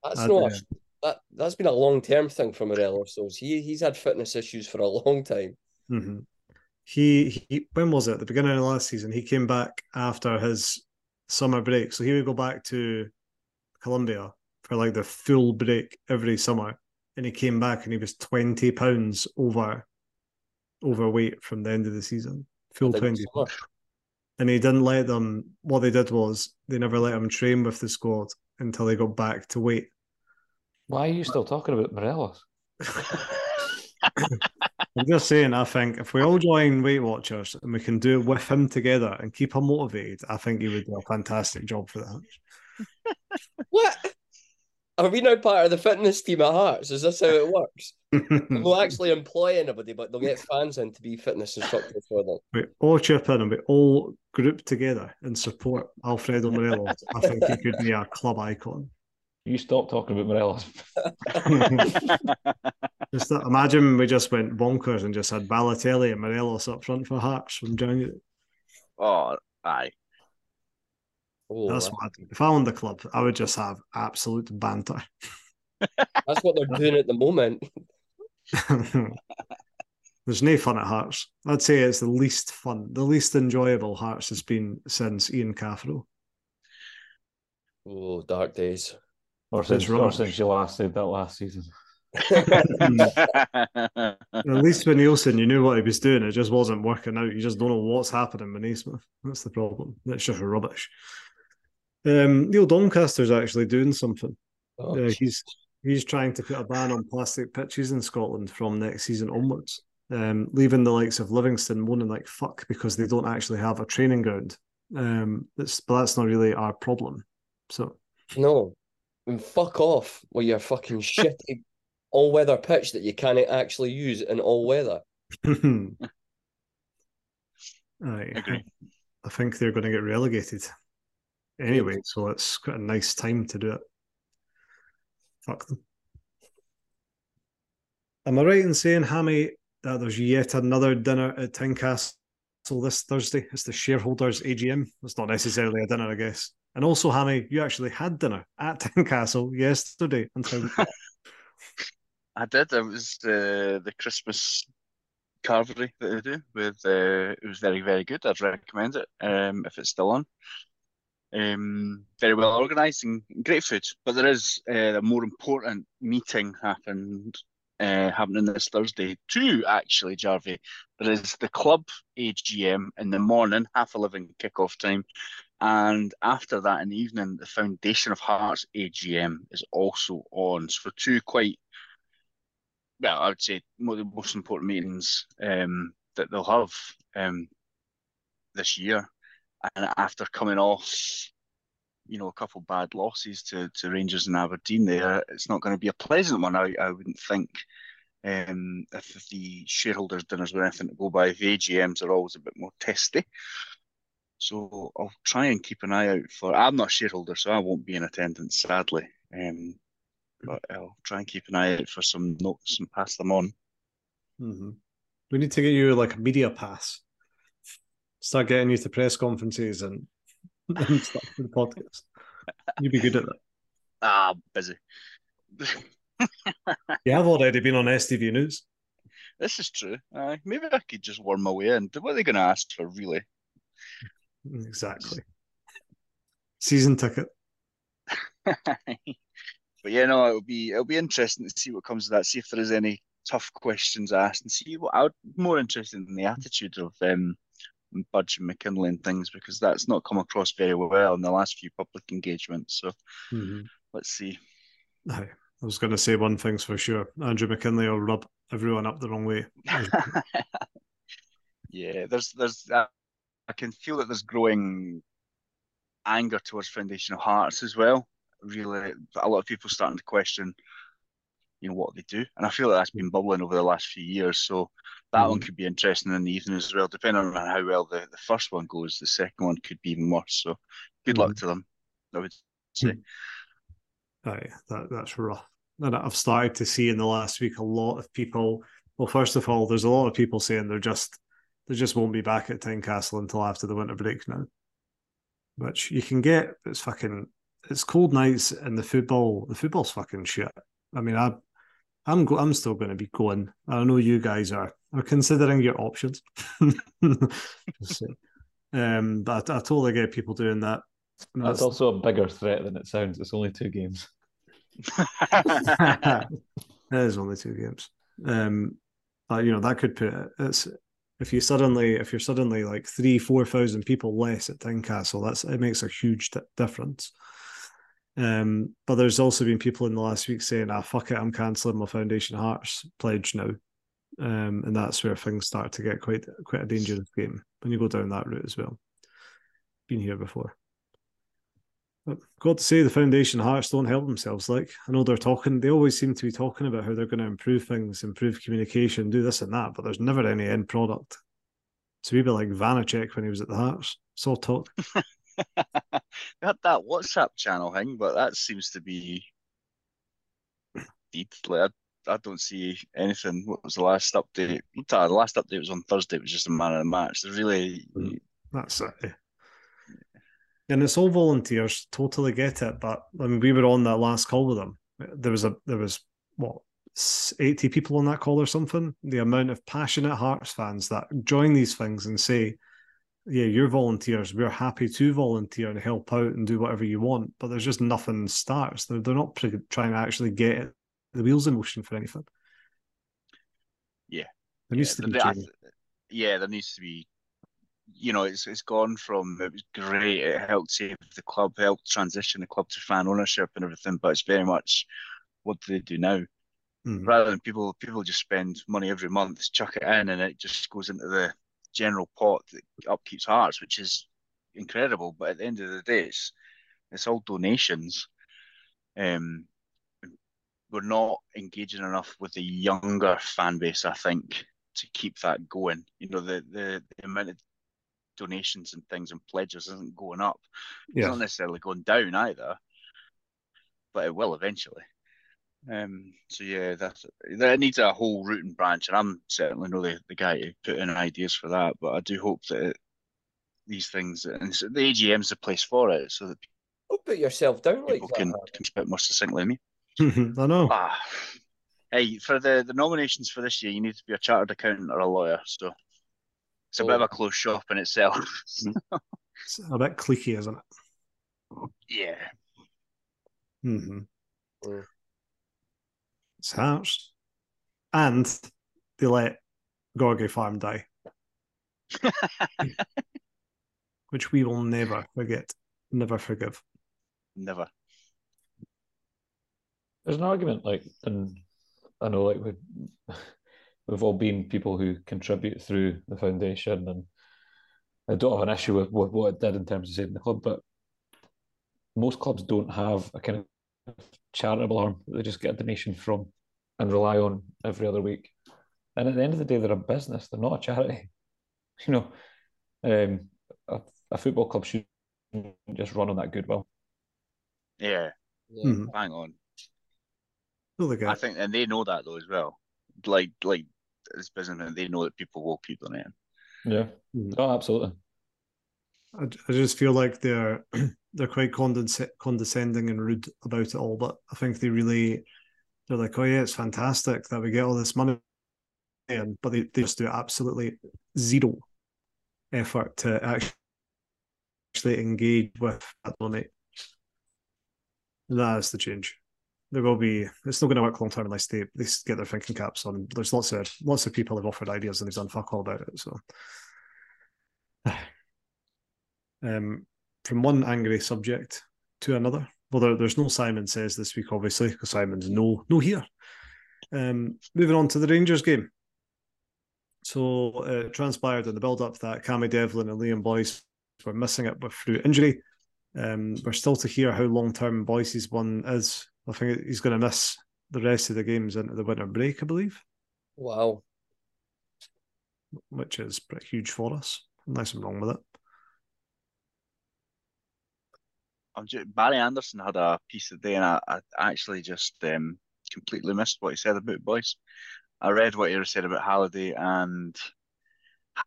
S3: That's
S1: I'd,
S3: not
S1: uh,
S3: a, that. That's been a long term thing for Morelos. So he he's had fitness issues for a long time.
S1: hmm He, he when was it? The beginning of the last season. He came back after his summer break, so he would go back to Colombia for like the full break every summer, and he came back and he was twenty pounds over overweight from the end of the season, full twenty. And he didn't let them. What they did was they never let him train with the squad until he got back to weight.
S4: Why are you still talking about Morelos?
S1: I'm just saying, I think if we all join Weight Watchers and we can do it with him together and keep him motivated, I think he would do a fantastic job for that.
S3: What? Are we now part of the fitness team at Hearts? Is this how it works? we'll actually employ anybody, but they'll get fans in to be fitness instructors for them.
S1: we all chip in and we all group together and support Alfredo Morelos. I think he could be a club icon.
S4: You stop talking about Morelos.
S1: Just that, imagine we just went bonkers and just had Balotelli and Morelos up front for Hearts from January.
S2: oh, aye.
S3: Oh,
S1: That's
S3: that's,
S1: what if I owned the club, I would just have absolute banter.
S3: that's what they're doing at the moment.
S1: There's no fun at Hearts. I'd say it's the least fun, the least enjoyable Hearts has been since Ian Cathro.
S3: Oh, dark days.
S4: Or since, or since you last said that last season.
S1: At least with Neilson, you knew what he was doing. It just wasn't working out. You just don't know what's happening with Naismith. That's the problem. It's just rubbish. Um, Neil Doncaster's actually doing something.
S3: Oh,
S1: Uh, he's he's trying to put a ban on plastic pitches in Scotland from next season onwards, um, leaving the likes of Livingston moaning like fuck because they don't actually have a training ground. Um, that's, but that's not really our problem. So
S3: no. And fuck off with your fucking shitty all weather pitch that you can't actually use in all weather.
S1: I,
S2: Agree.
S1: I think they're going to get relegated anyway, so it's quite a nice time to do it. Fuck them. Am I right in saying Hammy that there's yet another dinner at Tynecastle this Thursday. It's the shareholders AGM. It's not necessarily a dinner, I guess. And also, Hammy, you actually had dinner at Tynecastle yesterday. until.
S2: I did. It was the the Christmas carvery that they do with. Uh, it was very very good. I'd recommend it um, if it's still on. Um, very well organised and great food. But there is uh, a more important meeting happened uh, happening this Thursday too. Actually, Jarvey, there is the club AGM in the morning, half eleven kickoff time, and after that in the evening, the Foundation of Hearts AGM is also on. So two quite, well, I would say one of the most important meetings um, that they'll have um, this year. And after coming off you know, a couple bad losses to, to Rangers and Aberdeen there, it's not going to be a pleasant one, I, I wouldn't think. Um, if, if the shareholders' dinners were anything to go by, the AGMs are always a bit more testy. So I'll try and keep an eye out for. I'm not a shareholder, so I won't be in attendance, sadly. Um, but I'll try and keep an eye out for some notes and pass them on.
S1: Mm-hmm. We need to get you like a media pass. Start getting you to press conferences and and stuff for the podcast. You'd be good at that.
S2: Ah, busy.
S1: you have already been on STV News.
S2: This is true. Uh, maybe I could just worm my way in. What are they going to ask for, really?
S1: Exactly. Season ticket.
S2: but yeah, no, it'll be it'll be interesting to see what comes of that. See if there is any tough questions asked, and see what I'm more interested in the attitude of um, Budge and McKinlay and things because that's not come across very well in the last few public engagements. So mm-hmm. let's see.
S1: I was going to say one thing's for sure: Andrew McKinlay will rub everyone up the wrong way.
S2: yeah, there's there's uh, I can feel that there's growing anger towards Foundation of Hearts as well. Really, a lot of people starting to question you know what they do. And I feel like that's been bubbling over the last few years. So that mm one mm-hmm. could be interesting in the evening as well, depending on how well the, the first one goes. The second one could be even worse. So good mm luck to them. I would say.
S1: Aye, that that's rough. And I've started to see in the last week a lot of people. Well, first of all, there's a lot of people saying they're just they just won't be back at Tynecastle until after the winter break now. Which you can get. It's fucking. It's cold nights and the football. The football's fucking shit. I mean, I I'm go- I'm still going to be going. I know you guys are are considering your options. um, but I, I, totally get people doing that.
S4: That's, That's also a bigger threat than it sounds. It's only two games.
S1: it is only two games. Um, but you know that could put it's if you suddenly if you're suddenly like three four thousand people less at Tynecastle, that's it makes a huge t- difference. Um, but there's also been people in the last week saying, "Ah, fuck it, I'm cancelling my Foundation Hearts pledge now," um, and that's where things start to get quite quite a dangerous game when you go down that route as well. Been here before. But got to say, the Foundation Hearts don't help themselves. Like I know they're talking, they always seem to be talking about how they're going to improve things, improve communication, do this and that, but there's never any end product. So maybe like Vanacek when he was at the Hearts. All talk.
S2: we had that WhatsApp channel thing, but that seems to be deep. Like, I, I don't see anything. What was the last update? The last update was on Thursday. It was just a man of the match. There's really
S1: mm, that's it. And it's all volunteers. Totally get it. But I mean, we were on that last call with them. There was a there was what 80 people on that call or something. The amount of passionate Hearts fans that join these things and say, yeah, you're volunteers. We're happy to volunteer and help out and do whatever you want, but there's just nothing starts. They're, they're not pre- trying to actually get the wheels in motion for anything.
S2: Yeah.
S1: There needs
S2: yeah,
S1: to be
S2: there, yeah, there needs to be. You know, it's it's gone from it was great. It helped save the club, helped transition the club to fan ownership and everything. But it's very much what do they do now? Mm-hmm. Rather than people people just spend money every month, chuck it in, and it just goes into the general pot that upkeeps Hearts, which is incredible. But at the end of the day, it's it's all donations. Um, we're not engaging enough with the younger fan base, I think, to keep that going. You know, the the, the amount of donations and things and pledges isn't going up. Yeah. It's not necessarily going down either, but it will eventually. Um, so yeah, that's that needs a whole root and branch, and I'm certainly not the, the guy to put in ideas for that. But I do hope that it, these things and so the AGM's the place for it, so that
S3: Don't put yourself down like
S2: people
S3: that.
S2: can, can speak more succinctly than me.
S1: I know.
S2: Ah, hey, for the the nominations for this year, you need to be a chartered accountant or a lawyer. So it's a bit of
S3: Oh.
S2: a closed shop in itself.
S1: It's a bit cliquey, isn't it?
S2: yeah,
S1: Mm-hmm.
S3: Mm.
S1: It's harsh. And they let Gorgie Farm die, which we will never forget, never forgive.
S2: never.
S4: There's an argument, like, and I know, like, we, we've all been people who contribute through the foundation, and I don't have an issue with what, what it did in terms of saving the club, but most clubs don't have a kind of charitable arm that they just get a donation from and rely on every other week. And at the end of the day, they're a business; they're not a charity. You know, um, a, a football club should just run on that goodwill.
S2: Yeah,
S3: Yeah.
S1: Mhm.
S2: bang on.
S1: Totally
S2: I think, and they know that though as well. Like, like this business, they know that people will keep their name.
S4: Yeah.
S1: Mhm.
S4: Oh, absolutely.
S1: I, I just feel like they're they're quite condes- condescending and rude about it all, but I think they really they're like, oh yeah, it's fantastic that we get all this money, in, but they, they just do absolutely zero effort to actually actually engage with that donate. That is the change. There will be. It's not going to work long term unless they they get their thinking caps on. There's lots of lots of people have offered ideas and they've done fuck all about it. So. Um, from one angry subject to another. Well, there, there's no Simon says this week, obviously, because Simon's no no here. Um, moving on to the Rangers game. So uh, it transpired in the build-up that Cammy Devlin and Liam Boyce were missing it with through injury. Um, we're still to hear how long-term Boyce's one is. I think he's going to miss the rest of the games into the winter break, I believe,
S3: Wow.
S1: which is pretty huge for us. Unless I'm wrong with it.
S2: I'm just, Barry Anderson had a piece today, and I, I actually just um, completely missed what he said about Boyce. I read what he said about Halliday and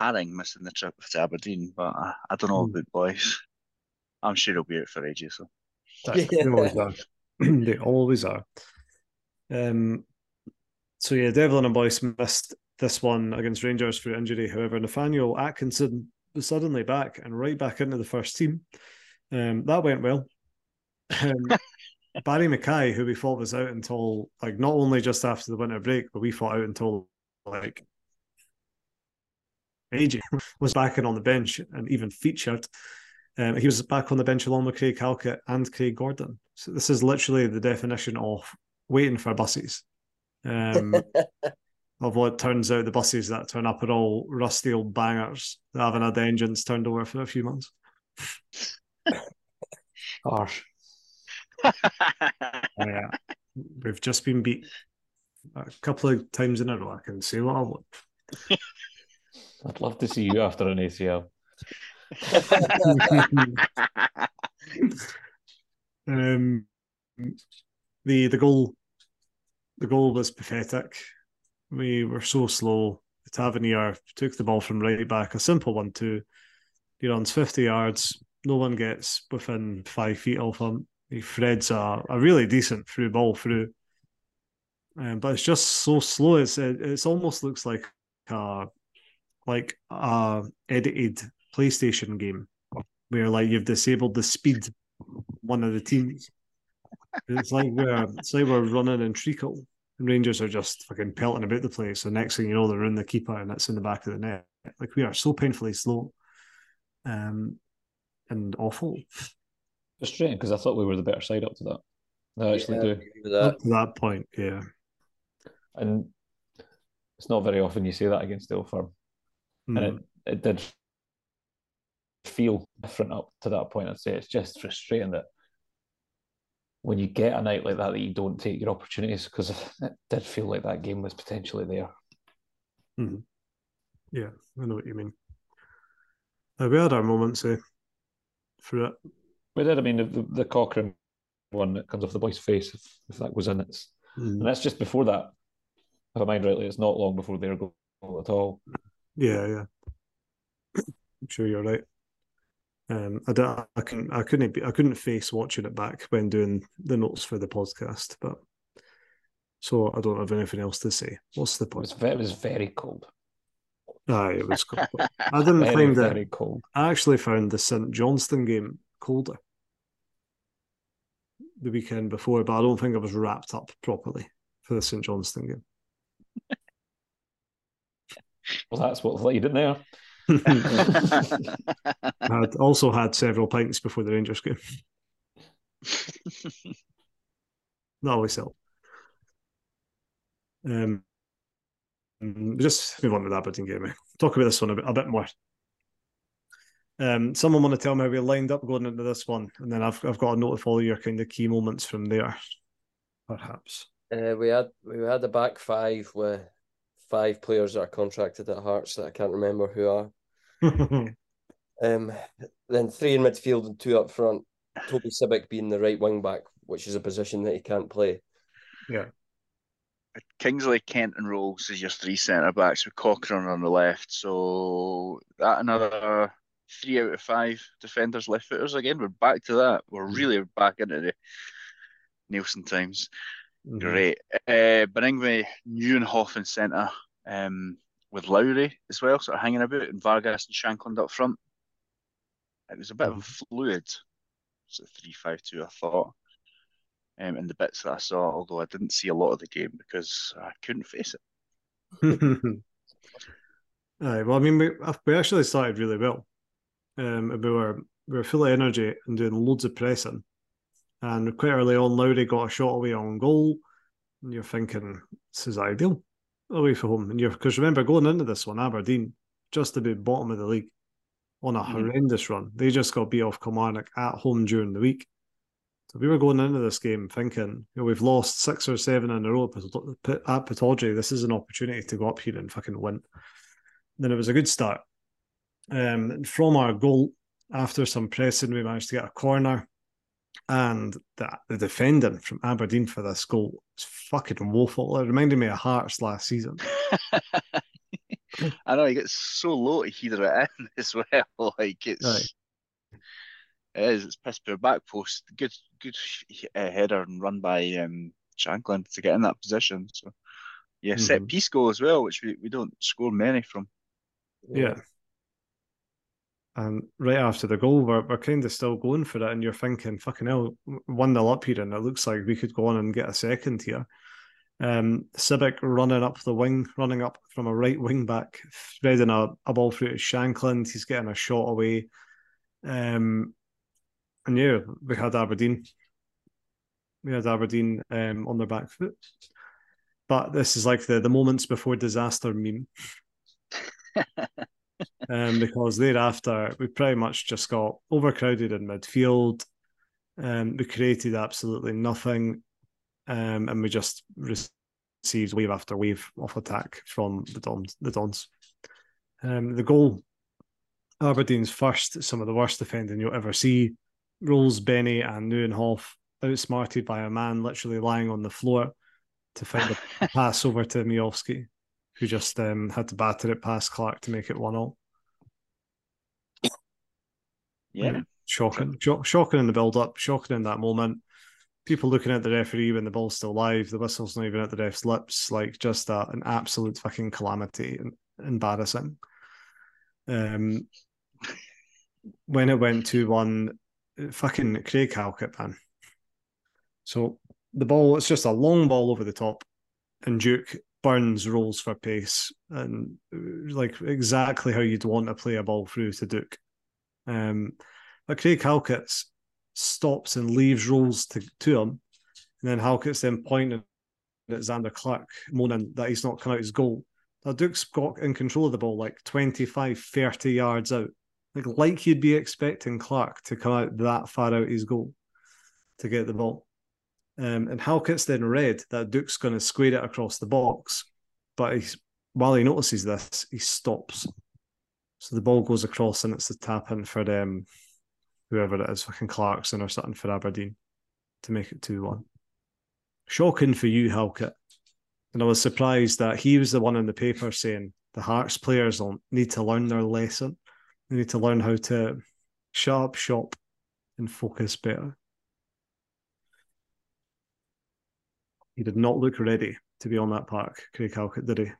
S2: Haring missing the trip to Aberdeen, but I, I don't know
S1: Hmm.
S2: about Boyce. I'm sure he'll be out for ages. So
S1: That- They always are. they always are. Um, so yeah, Devlin and Boyce missed this one against Rangers through injury. However, Nathaniel Atkinson was suddenly back and right back into the first team. Um, that went well. Um, Barrie McKay, who we thought was out until like not only just after the winter break, but we fought out until like ages, was back in on the bench and even featured. Um, he was back on the bench along with Craig Halkett and Craig Gordon. So this is literally the definition of waiting for buses. Um, of what turns out the buses that turn up are all rusty old bangers that haven't had the engines turned over for a few months.
S4: Harsh.
S1: Yeah, we've just been beat a couple of times in a row. I can say what I want.
S4: I'd love to see you after an ACL.
S1: um, the the goal, the goal was pathetic. We were so slow. Tavernier took the ball from right back, a simple one too. He runs fifty yards. No one gets within five feet of him. He threads a, a really decent through ball through, um, but it's just so slow. It's it, it's almost looks like a like a edited PlayStation game where like you've disabled the speed one of the teams. It's like we're it's like we're running in treacle. And Rangers are just fucking pelting about the place. So next thing you know, they're in the keeper and it's in the back of the net. Like we are so painfully slow, um, and awful.
S4: Frustrating because I thought we were the better side up to that. I actually
S3: Yeah,
S4: do.
S3: agree that.
S1: Up to that point, yeah.
S4: And it's not very often you say that against Dale Firm.
S1: Mm.
S4: And it, it did feel different up to that point. I'd say it's just frustrating that when you get a night like that, that you don't take your opportunities because it did feel like that game was potentially there.
S1: Yeah, I know what you mean. Uh, we had our moments eh, through it.
S4: We did. I mean, the, the, Cochrane one that comes off the boy's face, if, if that goes in, it's And
S1: Mm.
S4: that's just before that. If I mind rightly, it's not long before their goal at all.
S1: Yeah, yeah. I'm sure you're right. Um, I don't, I couldn't, I couldn't, be, I couldn't face watching it back when doing the notes for the podcast, but so I don't have anything else to say. What's the
S4: It was,
S1: point?
S4: ve- it was very cold.
S1: Aye, it was cold. I didn't
S4: Very,
S1: find
S4: very
S1: it.
S4: cold.
S1: I actually found the St Johnstone game colder the weekend before, but I don't think I was wrapped up properly for the St Johnstone game.
S4: Well, that's what let you did there.
S1: I had also had several pints before the Rangers game. That always helped. Um, just move on to the Aberdeen game. Talk about this one a bit, a bit more. Um, someone want to tell me how we lined up going into this one, and then I've I've got a note of all your kind of key moments from there, perhaps.
S3: Uh, we had we had a back five with five players that are contracted at Hearts that I can't remember who are. Um, then three in midfield and two up front. Toby Sibbick being the right wing back, which is a position that he can't play.
S2: Kingsley, Kent, and Rowles is your three centre backs with Cochrane on the left. So that another three out of five defenders left footers again. We're back to that. We're really back into the Neilson times.
S1: Mhm.
S2: Great. Uh, Baningime, Nieuwenhof in centre, um, with Lowry as well, sort of hanging about, and Vargas and Shankland up front. It was a bit of a fluid, of three-five-two, I thought. Um, in the bits that I saw, although I didn't see a lot of the game because I couldn't face it.
S1: Aye, well, I mean, we we actually started really well. Um, we were we were full of energy and doing loads of pressing, and quite early on, Lowry got a shot away on goal, and you're thinking this is ideal away from home, and you're because remember going into this one, Aberdeen just about bottom of the league on a
S2: Mhm.
S1: horrendous run. They just got beat off Kilmarnock at home during the week. We were going into this game thinking, you know, we've lost six or seven in a row at at Pittodrie. This is an opportunity to go up here and fucking win. Then it was a good start. Um, from our goal, after some pressing, we managed to get a corner. And the, the defending from Aberdeen for this goal was fucking woeful. It reminded me of Hearts last season.
S2: I know he gets so low to header it in as well. Like it's
S1: Aye.
S2: It is. It's piss poor back post. Good good uh, header and run by um, Shankland to get in that position. So yeah, set
S1: Mhm.
S2: piece goal as well, which we, we don't score many from.
S1: Yeah. And right after the goal, we're, we're kind of still going for it. And you're thinking, fucking hell, 1 0 up here. And it looks like we could go on and get a second here. Um, Sibbick running up the wing, running up from a right wing back, threading a, a ball through to Shankland. He's getting a shot away. Um, and yeah, we had Aberdeen. We had Aberdeen um, on their back foot. But this is like the, the moments before disaster meme um, because thereafter we pretty much just got overcrowded in midfield. Um, we created absolutely nothing, um, and we just received wave after wave of attack from the Dons. The Dons. Um, the goal, Aberdeen's first, some of the worst defending you'll ever see. Rowles Benny and Nieuwenhof outsmarted by a man literally lying on the floor to find a pass over to Miovski, who just um, had to batter it past Clark to make it one all.
S2: Yeah.
S1: Shocking, Shock, shocking in the build up, shocking in that moment. People looking at the referee when the ball's still live, the whistle's not even at the ref's lips, like just a, an absolute fucking calamity and embarrassing. Um, when it went to one, fucking Craig Halkett, man. So the ball, it's just a long ball over the top, and Duk Burns Rowles for pace, and uh, like exactly how you'd want to play a ball through to Duk. Um, but Craig Halkett stops and leaves Rowles to, to him, and then Halkett's then pointing at Zander Clark, moaning that he's not come out his goal. Now Duk's got in control of the ball like 25, 30 yards out. Like, like you'd be expecting Clark to come out that far out his goal to get the ball. Um, and Halkett's then read that Duk's going to square it across the box, but while he notices this, he stops. So the ball goes across and it's the tap in for um, whoever it is, fucking Clarkson or something for Aberdeen to make it 2 1. shocking for you, Halkett. And I was surprised that he was the one in the paper saying the Hearts players need to learn their lesson. They need to learn how to shut up shop and focus better. He did not look ready to be on that park, Craig Halkett, did he?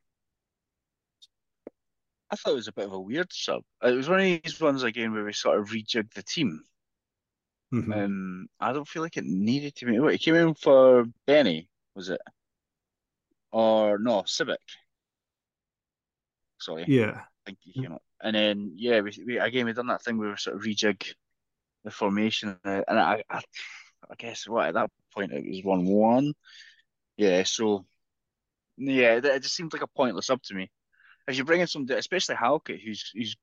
S2: I thought it was a bit of a weird sub. It was one of these ones again where we sort of rejigged the team.
S1: Mm-hmm.
S2: Um, I don't feel like it needed to be. What, he came in for Benny, was it? Or no, Sibbick. Sorry.
S1: Yeah.
S2: I think he came up. And then, yeah, we, we again, we done that thing where we sort of rejig the formation. uh, And I, I, I guess what at that point it was 1 1. Yeah, so, yeah, it it just seemed like a pointless up to me. As you bring in some, especially Halkett, who's, who's,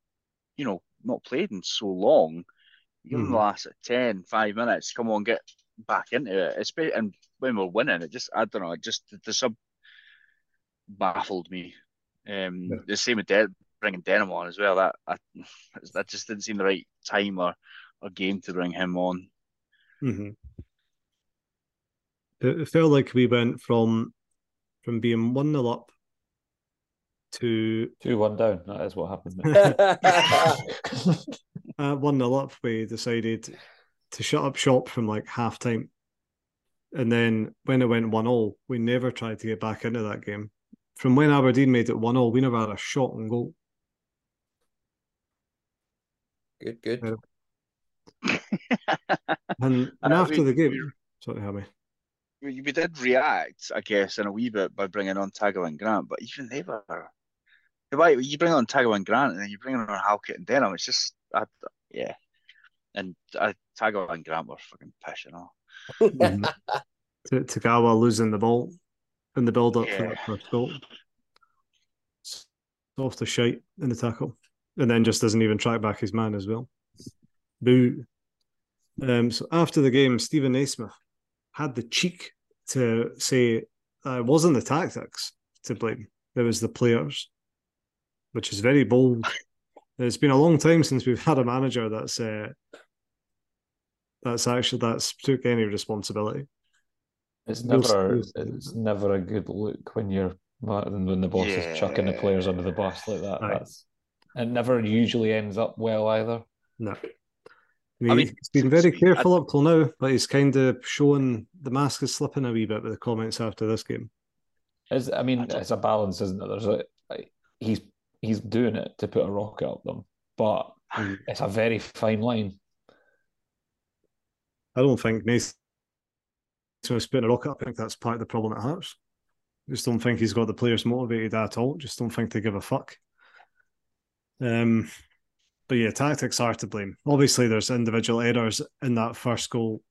S2: you know, not played in so long, him the
S1: Mhm.
S2: last 10, 5 minutes, come on, get back into it. Especially, and when we're winning, it just, I don't know, it just, the, the sub baffled me. Um,
S1: Yeah.
S2: The same with De- bringing Denham on as well. That I, that just didn't seem the right time or, or game to bring him on.
S1: Mm-hmm. It, it felt like we went from from being one 0 up to
S4: Two one down. That is what happened.
S1: uh, one 0 up. We decided to shut up shop from like half time, and then when it went one 0 we never tried to get back into that game. From when Aberdeen made it one 0 we never had a shot on goal.
S3: Good, good.
S1: Yeah. And, and
S2: Uh,
S1: after
S2: we-
S1: the game,
S2: we-
S1: sorry, Hammy.
S2: We, we did react, I guess, in a wee bit by bringing on Tago and Grant, but even they were. Why you bring on Tago and Grant, and then you bring on Halkett and Denham? It's just, I, yeah. And uh, Tago and Grant were fucking pissing off.
S1: Tagawa losing the ball in the build up for
S2: Yeah.
S1: that first goal. Off the shite in the tackle. And then just doesn't even track back his man as well. Boo. Um, so after the game, Stephen Naismith had the cheek to say uh, it wasn't the tactics to blame, it was the players, which is very bold. It's been a long time since we've had a manager that's uh, that's actually that's took any responsibility.
S4: It's never
S1: see.
S4: it's never a good look when you're when the boss is chucking the players under the bus like that.
S1: Aye.
S4: That's it never usually ends up well either.
S1: No.
S2: I mean,
S1: he's been very
S2: I-
S1: careful up till now, but he's kind of showing the mask is slipping a wee bit with the comments after this game.
S4: It's, I mean,
S2: I
S4: it's a balance, isn't it? There's a like, he's he's doing it to put a rocket up them, but hmm. it's a very fine line.
S1: I don't think Nathan was putting a rock up. I think that's part of the problem at Hearts. Just don't think he's got the players motivated at all. Just don't think they give a fuck. Um, but yeah, tactics are to blame. Obviously, there's individual errors in that first goal.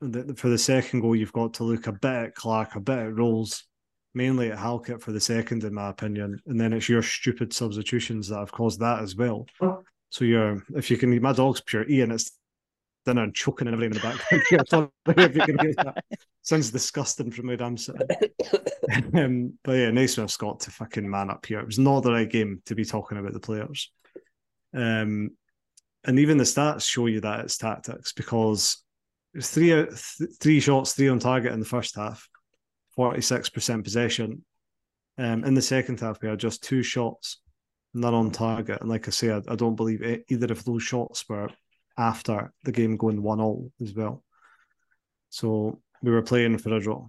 S1: For the second goal, you've got to look a bit at Clark, a bit at Rowles, mainly at Halkett for the second, in my opinion. And then it's your stupid substitutions that have caused that as well. So you're, if you can, my dog's pure Ian, it's dinner and choking and everything in the background. Sorry if you that. Sounds disgusting from where I'm sitting. um, but yeah, Naismith's got to fucking man up here. It was not the right game to be talking about the players. Um, and even the stats show you that it's tactics because it's three out, th- three shots, three on target in the first half, forty six percent possession. Um, in the second half, we had just two shots, none on target. And like I say, I, I don't believe e- either of those shots were after the game going one all as well. So we were playing for a draw.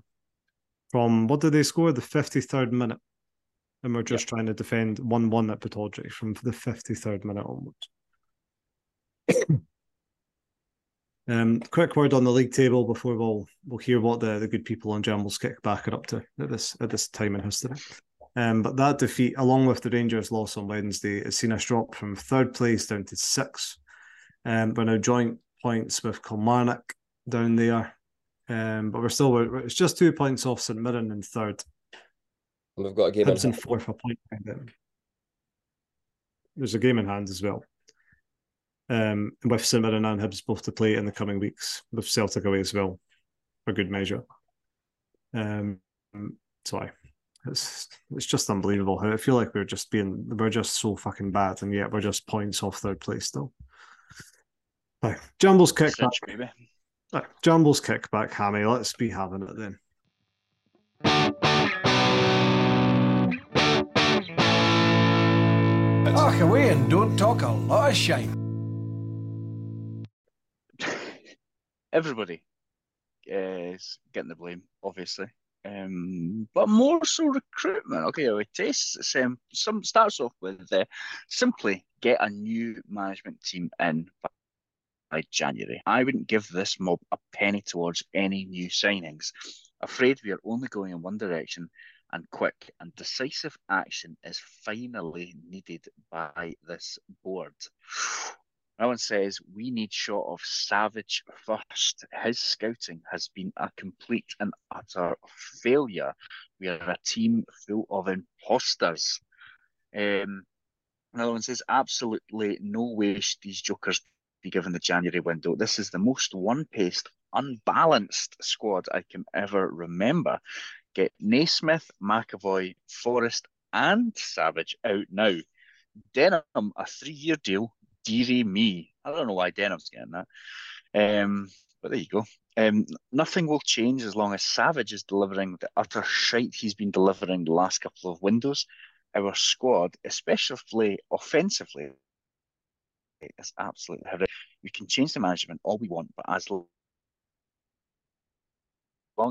S1: From what did they score? The fifty third minute, and we're just trying to defend one one at Pittodrie from the fifty third minute onwards. um, quick word on the league table before we'll we'll hear what the, the good people on Jambos Kickback are up to at this at this time in history. Um, but that defeat, along with the Rangers' loss on Wednesday, has seen us drop from third place down to sixth. Um, we're now joint points with Kilmarnock down there. Um, but we're still it's just two points off St Mirren in third.
S3: We've got a game in
S1: Hibs in
S3: hand.
S1: fourth, a point. There's a game in hand as well. Um, with St Mirren and Hibs both to play in the coming weeks, with Celtic away as well, for good measure. Um, sorry, it's it's just unbelievable how I feel like we're just being we're just so fucking bad, and yet we're just points off third place still. No, Jambos kickback.
S2: back.
S1: No, Jambos kickback, Hammy. Let's be having it then.
S5: Fuck away and don't talk a lot of shame.
S2: Everybody is getting the blame, obviously. Um, but more so recruitment. Okay, it tastes same some starts off with uh, simply get a new management team in January. I wouldn't give this mob a penny towards any new signings. Afraid we are only going in one direction, and quick and decisive action is finally needed by this board. One says we need shot of Savage first. His scouting has been a complete and utter failure. We are a team full of imposters. Um, one says absolutely no way these jokers be given the January window. This is the most one-paced, unbalanced squad I can ever remember. Get Naismith, McAvoy, Forrest, and Savage out now. Denham, a three-year deal, dearie me. I don't know why Denham's getting that. Um, but there you go. Um, nothing will change as long as Savage is delivering the utter shite he's been delivering the last couple of windows. Our squad, especially offensively, is absolutely horrific. We can change the management all we want, but as long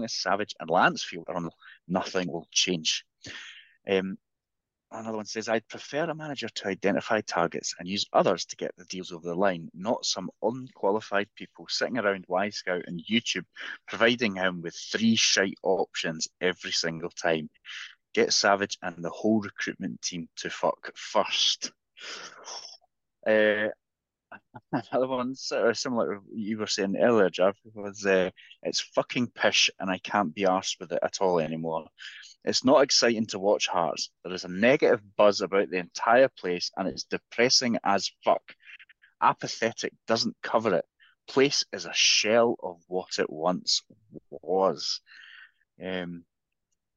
S2: as Savage and Lancefield are on, nothing will change. Um, another one says, I'd prefer a manager to identify targets and use others to get the deals over the line, not some unqualified people sitting around Wyscout and YouTube providing him with three shite options every single time. Get Savage and the whole recruitment team to fuck first. Uh, another one sort of similar to what you were saying earlier, was uh, it's fucking pish and I can't be arsed with it at all anymore. It's not exciting to watch Hearts. There is a negative buzz about the entire place and it's depressing as fuck. Apathetic doesn't cover it. Place is a shell of what it once was. Um,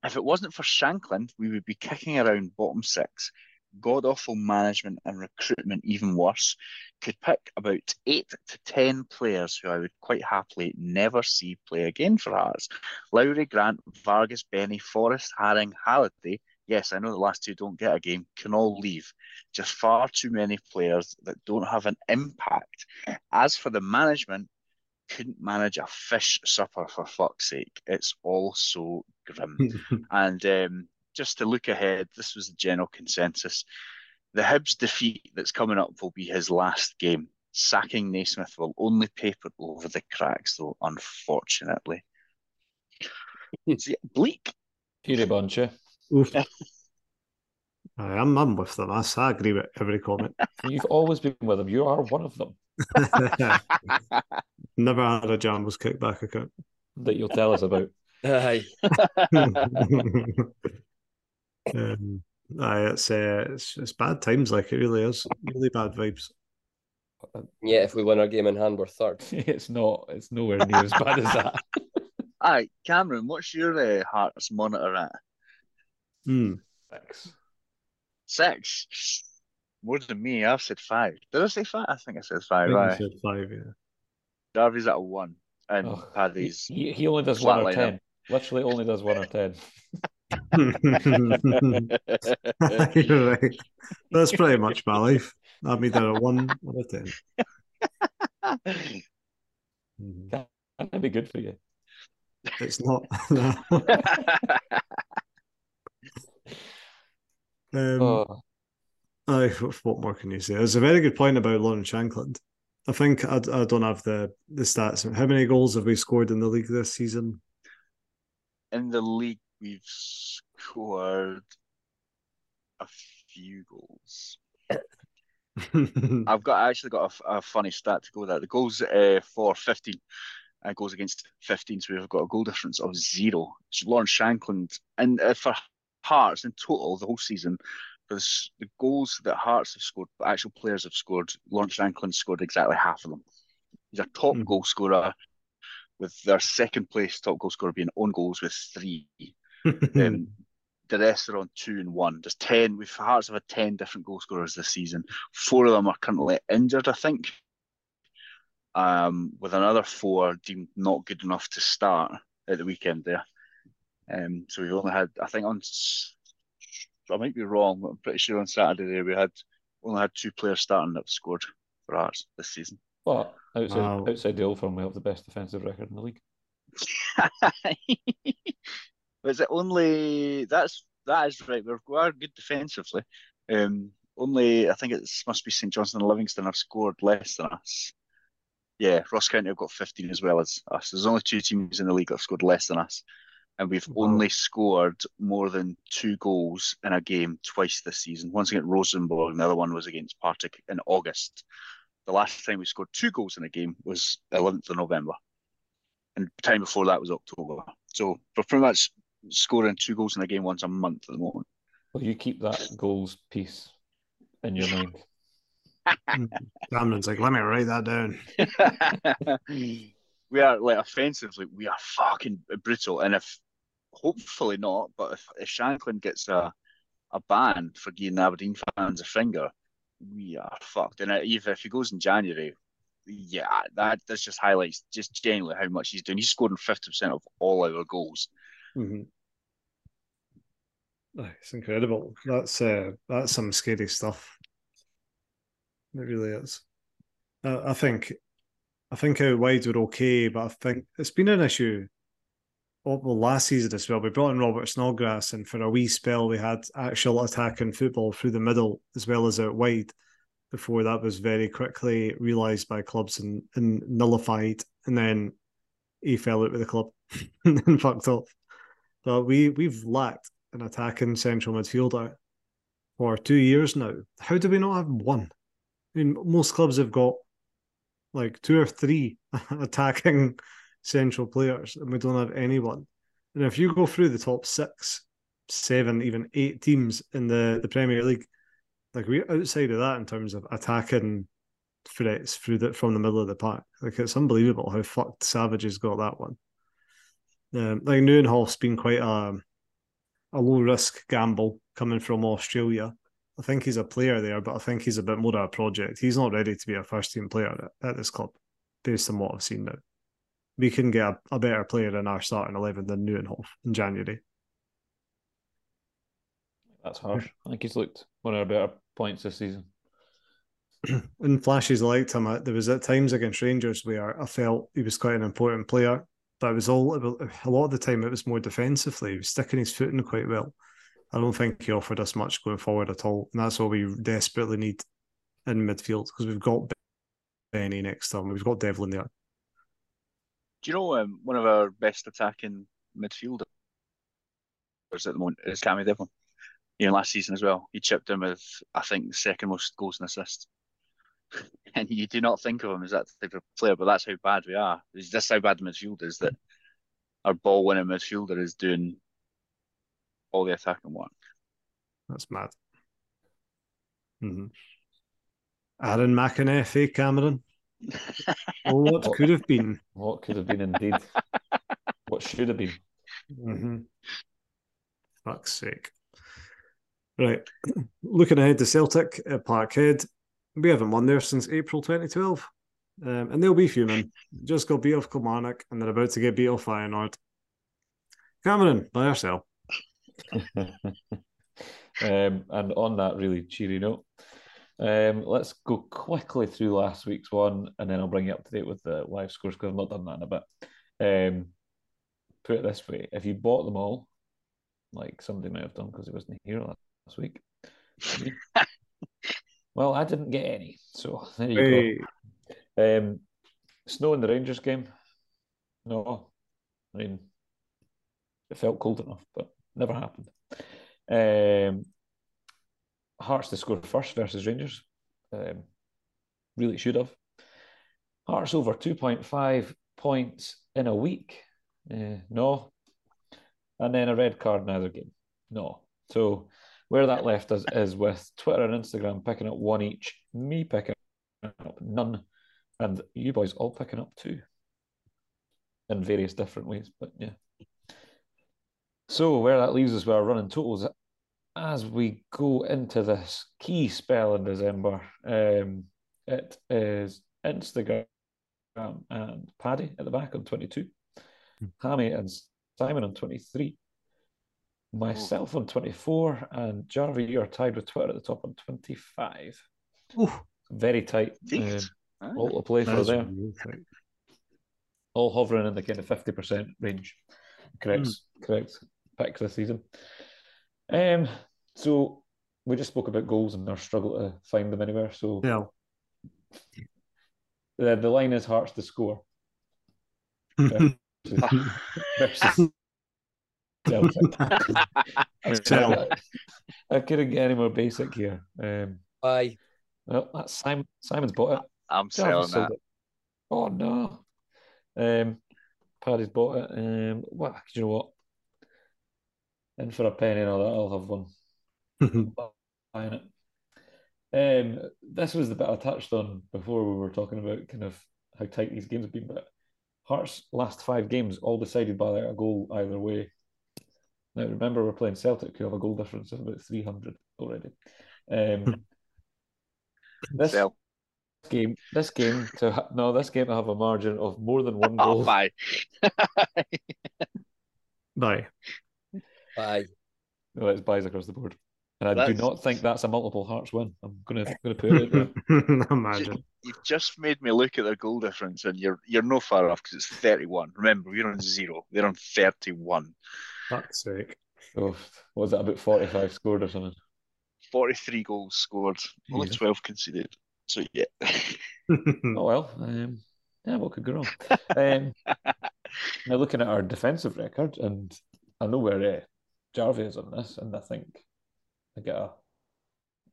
S2: if it wasn't for Shankland, we would be kicking around bottom six god awful management and recruitment even worse, could pick about eight to ten players who I would quite happily never see play again for Hearts. Lowry, Grant, Vargas, Benny, Forrest, Haring, Halliday. Yes, I know the last two don't get a game, can all leave. Just far too many players that don't have an impact. As for the management, couldn't manage a fish supper for fuck's sake. It's all so grim. and um, just to look ahead, this was the general consensus. The Hibs defeat that's coming up will be his last game. Sacking Naismith will only paper over the cracks, though, unfortunately. Hmm. so, yeah, bleak.
S4: Here a bunch, yeah.
S1: Oof. I am I'm with them. I, I agree with every comment.
S4: You've always been with them. You are one of them.
S1: Never had a Jambos kickback account.
S4: That you'll tell us about.
S3: Aye.
S1: Um, aye, it's, uh, it's it's bad times. Like it really is. Really bad vibes.
S3: Yeah, if we win our game in hand, we're third.
S4: it's not. It's nowhere near as bad as that.
S2: Aye, Cameron, what's your uh, Hearts monitor at?
S1: Hmm.
S4: Six.
S2: Six. More than me. I've said five. Did I say five? I think I said
S1: I
S2: five.
S1: think you
S2: Aye.
S1: said five. Yeah.
S2: Darby's at a one, and
S4: Oh,
S2: Paddy's.
S4: He, he only does one or ten.
S2: up.
S4: Literally only does one or ten.
S1: You're right. That's pretty much my life. I made it a one out of ten. Mhm.
S4: That'd be good for you.
S1: It's not. um,
S4: Oh,
S1: aye, what more can you say? It's a very good point about Lawrence Shankland. I think I, I don't have the, the stats. How many goals have we scored in the league this season?
S2: In the league, we've scored a few goals. I've got I actually got a, a funny stat to go with that. The goals uh, for 15 uh, goals against 15, so we've got a goal difference of zero. So Lawrence Shankland, and uh, for Hearts in total, the whole season, for the, goals that Hearts have scored, actual players have scored, Lawrence Shankland scored exactly half of them. He's a top
S1: Hmm.
S2: goal scorer, with their second place top goal scorer being own goals with three. Um, the rest are on two and one. There's ten. We've Hearts have had ten different goal scorers this season. Four of them are currently injured, I think. Um, with another four deemed not good enough to start at the weekend there. Um, so we've only had, I think on, I might be wrong, but I'm pretty sure on Saturday there we had only had two players starting that scored for Hearts this season.
S4: But outside,
S1: Wow.
S4: outside the old firm, we have the best defensive record in the league.
S2: Is it only that's that is right? We're, we are good defensively. Um, only I think it must be St Johnstone and Livingston have scored less than us. Yeah, Ross County have got 15 as well as us. There's only two teams in the league that have scored less than us, and we've
S1: Wow.
S2: only scored more than two goals in a game twice this season. Once against Rosenborg, and the other one was against Partick in August. The last time we scored two goals in a game was 11th of November, and the time before that was October. So we're pretty much scoring two goals in a game once a month at the moment.
S4: Well, you keep that goals piece in your mind.
S1: Cameron's like, let me write that down.
S2: we are like offensively, we are fucking brutal. And if hopefully not, but if, if Shankland gets a a ban for giving Aberdeen fans a finger, we are fucked. And uh, even if he goes in January, yeah, that this just highlights just genuinely how much he's doing. He's scoring fifty percent of all our goals.
S1: Mhm. Oh, It's incredible. That's uh, that's some scary stuff. It really is. I, I think, I think out wide we're okay, but I think it's been an issue. Oh, well, last season as well, we brought in Robert Snodgrass, and for a wee spell, we had actual attacking football through the middle as well as out wide. Before that was very quickly realised by clubs and, and nullified, and then he fell out with the club and fucked off. But we we've lacked an attacking central midfielder for two years now. How do we not have one? I mean, most clubs have got like two or three attacking central players, and we don't have anyone. And if you go through the top six, seven, even eight teams in the, the Premier League, like we're outside of that in terms of attacking threats through the from the middle of the park. Like it's unbelievable how fucked Savage has got that one. Um, like Nieuwenhof's been quite a a low risk gamble coming from Australia. I think he's a player there, but I think he's a bit more of a project. He's not ready to be a first team player at, at this club, based on what I've seen now. We can get a, a better player in our starting eleven than Neuenhof in January.
S4: That's harsh. I think he's looked one of our better points this season.
S1: in flashes, I liked him. There was at times against Rangers where I felt he was quite an important player, but it was all a lot of the time it was more defensively. He was sticking his foot in quite well. I don't think he offered us much going forward at all, and that's what we desperately need in midfield because we've got Benny next him, we've got Devlin there.
S2: Do you know um, one of our best attacking midfielders at the moment is Cammy Devlin? You know, last season as well, he chipped in with I think the second most goals and assists. and you do not think of him as that type of player, but that's how bad we are. It's just how bad the midfield is that our ball winning midfielder is doing all the attacking work.
S1: That's mad. Mm-hmm. Aaron McInerney, eh, Cameron? Oh, what could have been?
S4: What could have been indeed. what should have been.
S1: Mm-hmm. Fuck's sake. Right. Looking ahead to Celtic at Parkhead, we haven't won there since April 2012. Um, and they'll be fuming. Just got beat off Kilmarnock and they're about to get beat off Feyenoord. Cameron, by yourself.
S4: Um, and on that really cheery note, um, let's go quickly through last week's one, and then I'll bring you up to date with the live scores because I've not done that in a bit. Um, put it this way: if you bought them all, like somebody might have done because he wasn't here last week, well, I didn't get any, so there you go. Um, snow in the Rangers game. No, I mean, it felt cold enough, but never happened. Um, Hearts to score first versus Rangers. Um, really should have. Hearts over 2.5 points in a week. Uh, no. And then a red card in either game. No. So where that left us is with Twitter and Instagram picking up one each, me picking up none, and you boys all picking up two in various different ways. But yeah. So where that leaves us with our running totals as we go into this key spell in December, um, it is Instagram and Paddy at the back on 22, Hammy and Simon on 23, myself on 24, and Jarvie, you're tied with Twitter at the top on 25.
S1: Ooh,
S4: Very tight.
S2: Decent.
S4: Um, all to play for
S1: that's
S4: there.
S1: real tight.
S4: All hovering in the kind of 50% range. Correct, correct pick this season. Um, so we just spoke about goals and our struggle to find them anywhere. So
S1: Yeah.
S4: the, the line is Hearts to score versus Celtic.
S1: Sell.
S4: I couldn't get any more basic here. Um,
S3: Aye.
S4: well, that's Simon. Simon's bought it.
S2: I'm
S4: Jarvis
S2: selling that.
S4: it. Oh no. Um, Paddy's bought it. Um, what? Do you know what? And for a penny and all that, I'll have one. Buying it. Um, this was the bit I touched on before we were talking about kind of how tight these games have been. But Hearts' last five games all decided by like a goal either way. Now remember, we're playing Celtic, who have a goal difference of about three hundred already. Um, this
S2: Sell.
S4: game, this game to ha- no, this game to have a margin of more than one goal.
S2: bye.
S1: Bye.
S3: Bye.
S4: No, it's buys across the board, and I do not think that's a multiple Hearts win. I'm gonna gonna put it out there.
S1: Imagine.
S2: You've just made me look at their goal difference, and you're you're no far off because it's 31. Remember, we're on zero. They're on 31.
S1: Fuck's sake.
S4: So what was it about forty five scored or something?
S2: 43 goals scored, only
S4: Jesus.
S2: 12 conceded. So yeah.
S4: Oh well, um, yeah, what could go wrong? um, now looking at our defensive record, and I know where uh, Jarvie is on this, and I think I get a,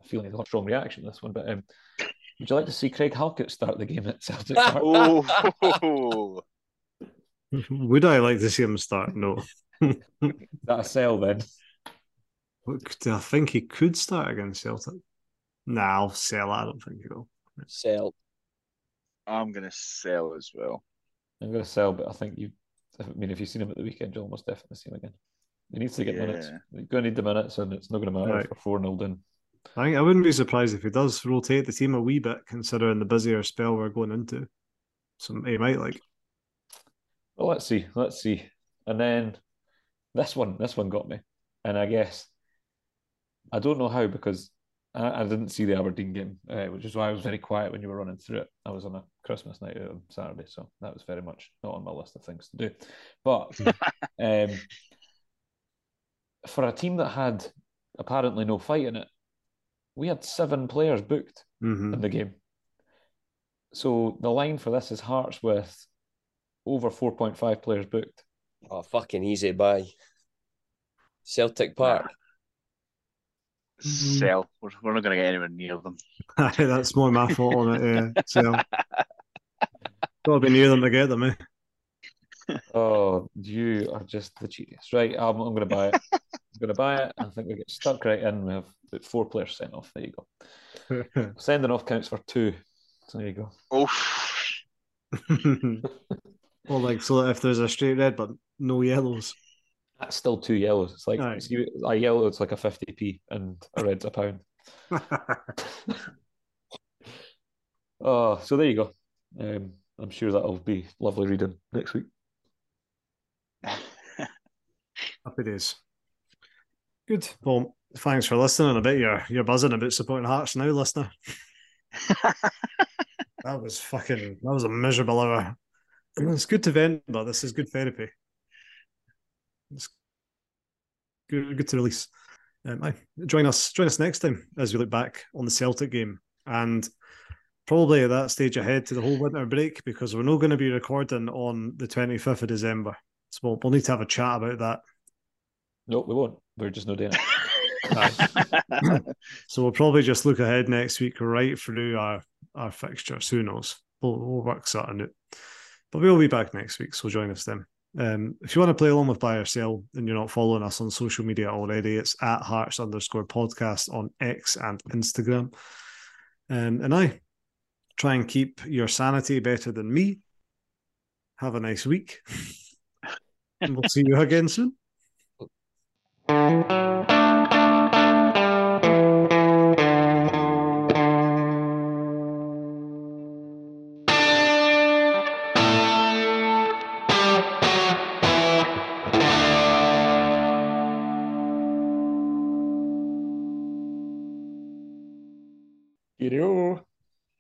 S4: a feeling he's got a strong reaction to this one. But um, would you like to see Craig Halkett start the game at Celtic Park?
S2: oh,
S1: Would I like to see him start? No.
S4: Is that a sell then?
S1: Look, do I think he could start against Celtic? Nah, I'll sell. I don't think he will.
S3: Sell.
S2: I'm gonna sell as well.
S4: I'm going to sell, but I think you. I mean, if you've seen him at the weekend, you'll almost definitely see him again. He needs to get minutes.
S2: Yeah.
S4: You're going to need the minutes, and it's not going to matter
S1: Right.
S4: if we're four 0 down.
S1: I think I wouldn't be surprised if he does rotate the team a wee bit, considering the busier spell we're going into. So he might like.
S4: Well, let's see. Let's see. And then this one, this one got me. And I guess I don't know how because I, I didn't see the Aberdeen game, uh, which is why I was very quiet when you were running through it. I was on a Christmas night out on Saturday, so that was very much not on my list of things to do. But um, for a team that had apparently no fight in it, we had seven players booked
S1: Mhm.
S4: in the game. So the line for this is Hearts with over 4.5 players booked.
S3: Oh, fucking easy buy. Celtic Park.
S1: Mm.
S2: Sell. We're, we're not gonna get anywhere near them.
S1: That's more my fault on it. Yeah. So gotta be near them to get them. Eh?
S4: Oh, you are just the cheapest. Right, I'm, I'm going to buy it. I'm going to buy it. I think we get stuck right in. We have about four players sent off. There you go. Sending off counts for two. So there you go.
S2: Oh,
S1: well, like so, if there's a straight red but no yellows,
S4: That's still two yellows. It's like
S1: Aye.
S4: see, a yellow, it's like a 50p, and a red's a pound. Oh, so there you go. Um, I'm sure that'll be lovely reading next week.
S1: happy days. Good. Well, thanks for listening. I bet you're you're buzzing about supporting Hearts now, listener. That was fucking. That was a miserable hour. It's good to vent, but this is good therapy. It's good, good to release. Um, aye. join us. Join us next time as we look back on the Celtic game, and probably at that stage ahead to the whole winter break because we're not going to be recording on the twenty fifth of December. So we'll, we'll need to have a chat about that.
S4: No, we won't. We're just not doing it.
S1: So we'll probably just look ahead next week right through our, our fixtures. Who knows? We'll, we'll work something out. But we'll be back next week, so join us then. Um, if you want to play along with Buy or Sell and you're not following us on social media already, it's at Hearts underscore podcast on X and Instagram. Um, and I try and keep your sanity better than me. Have a nice week. and we'll see you again soon.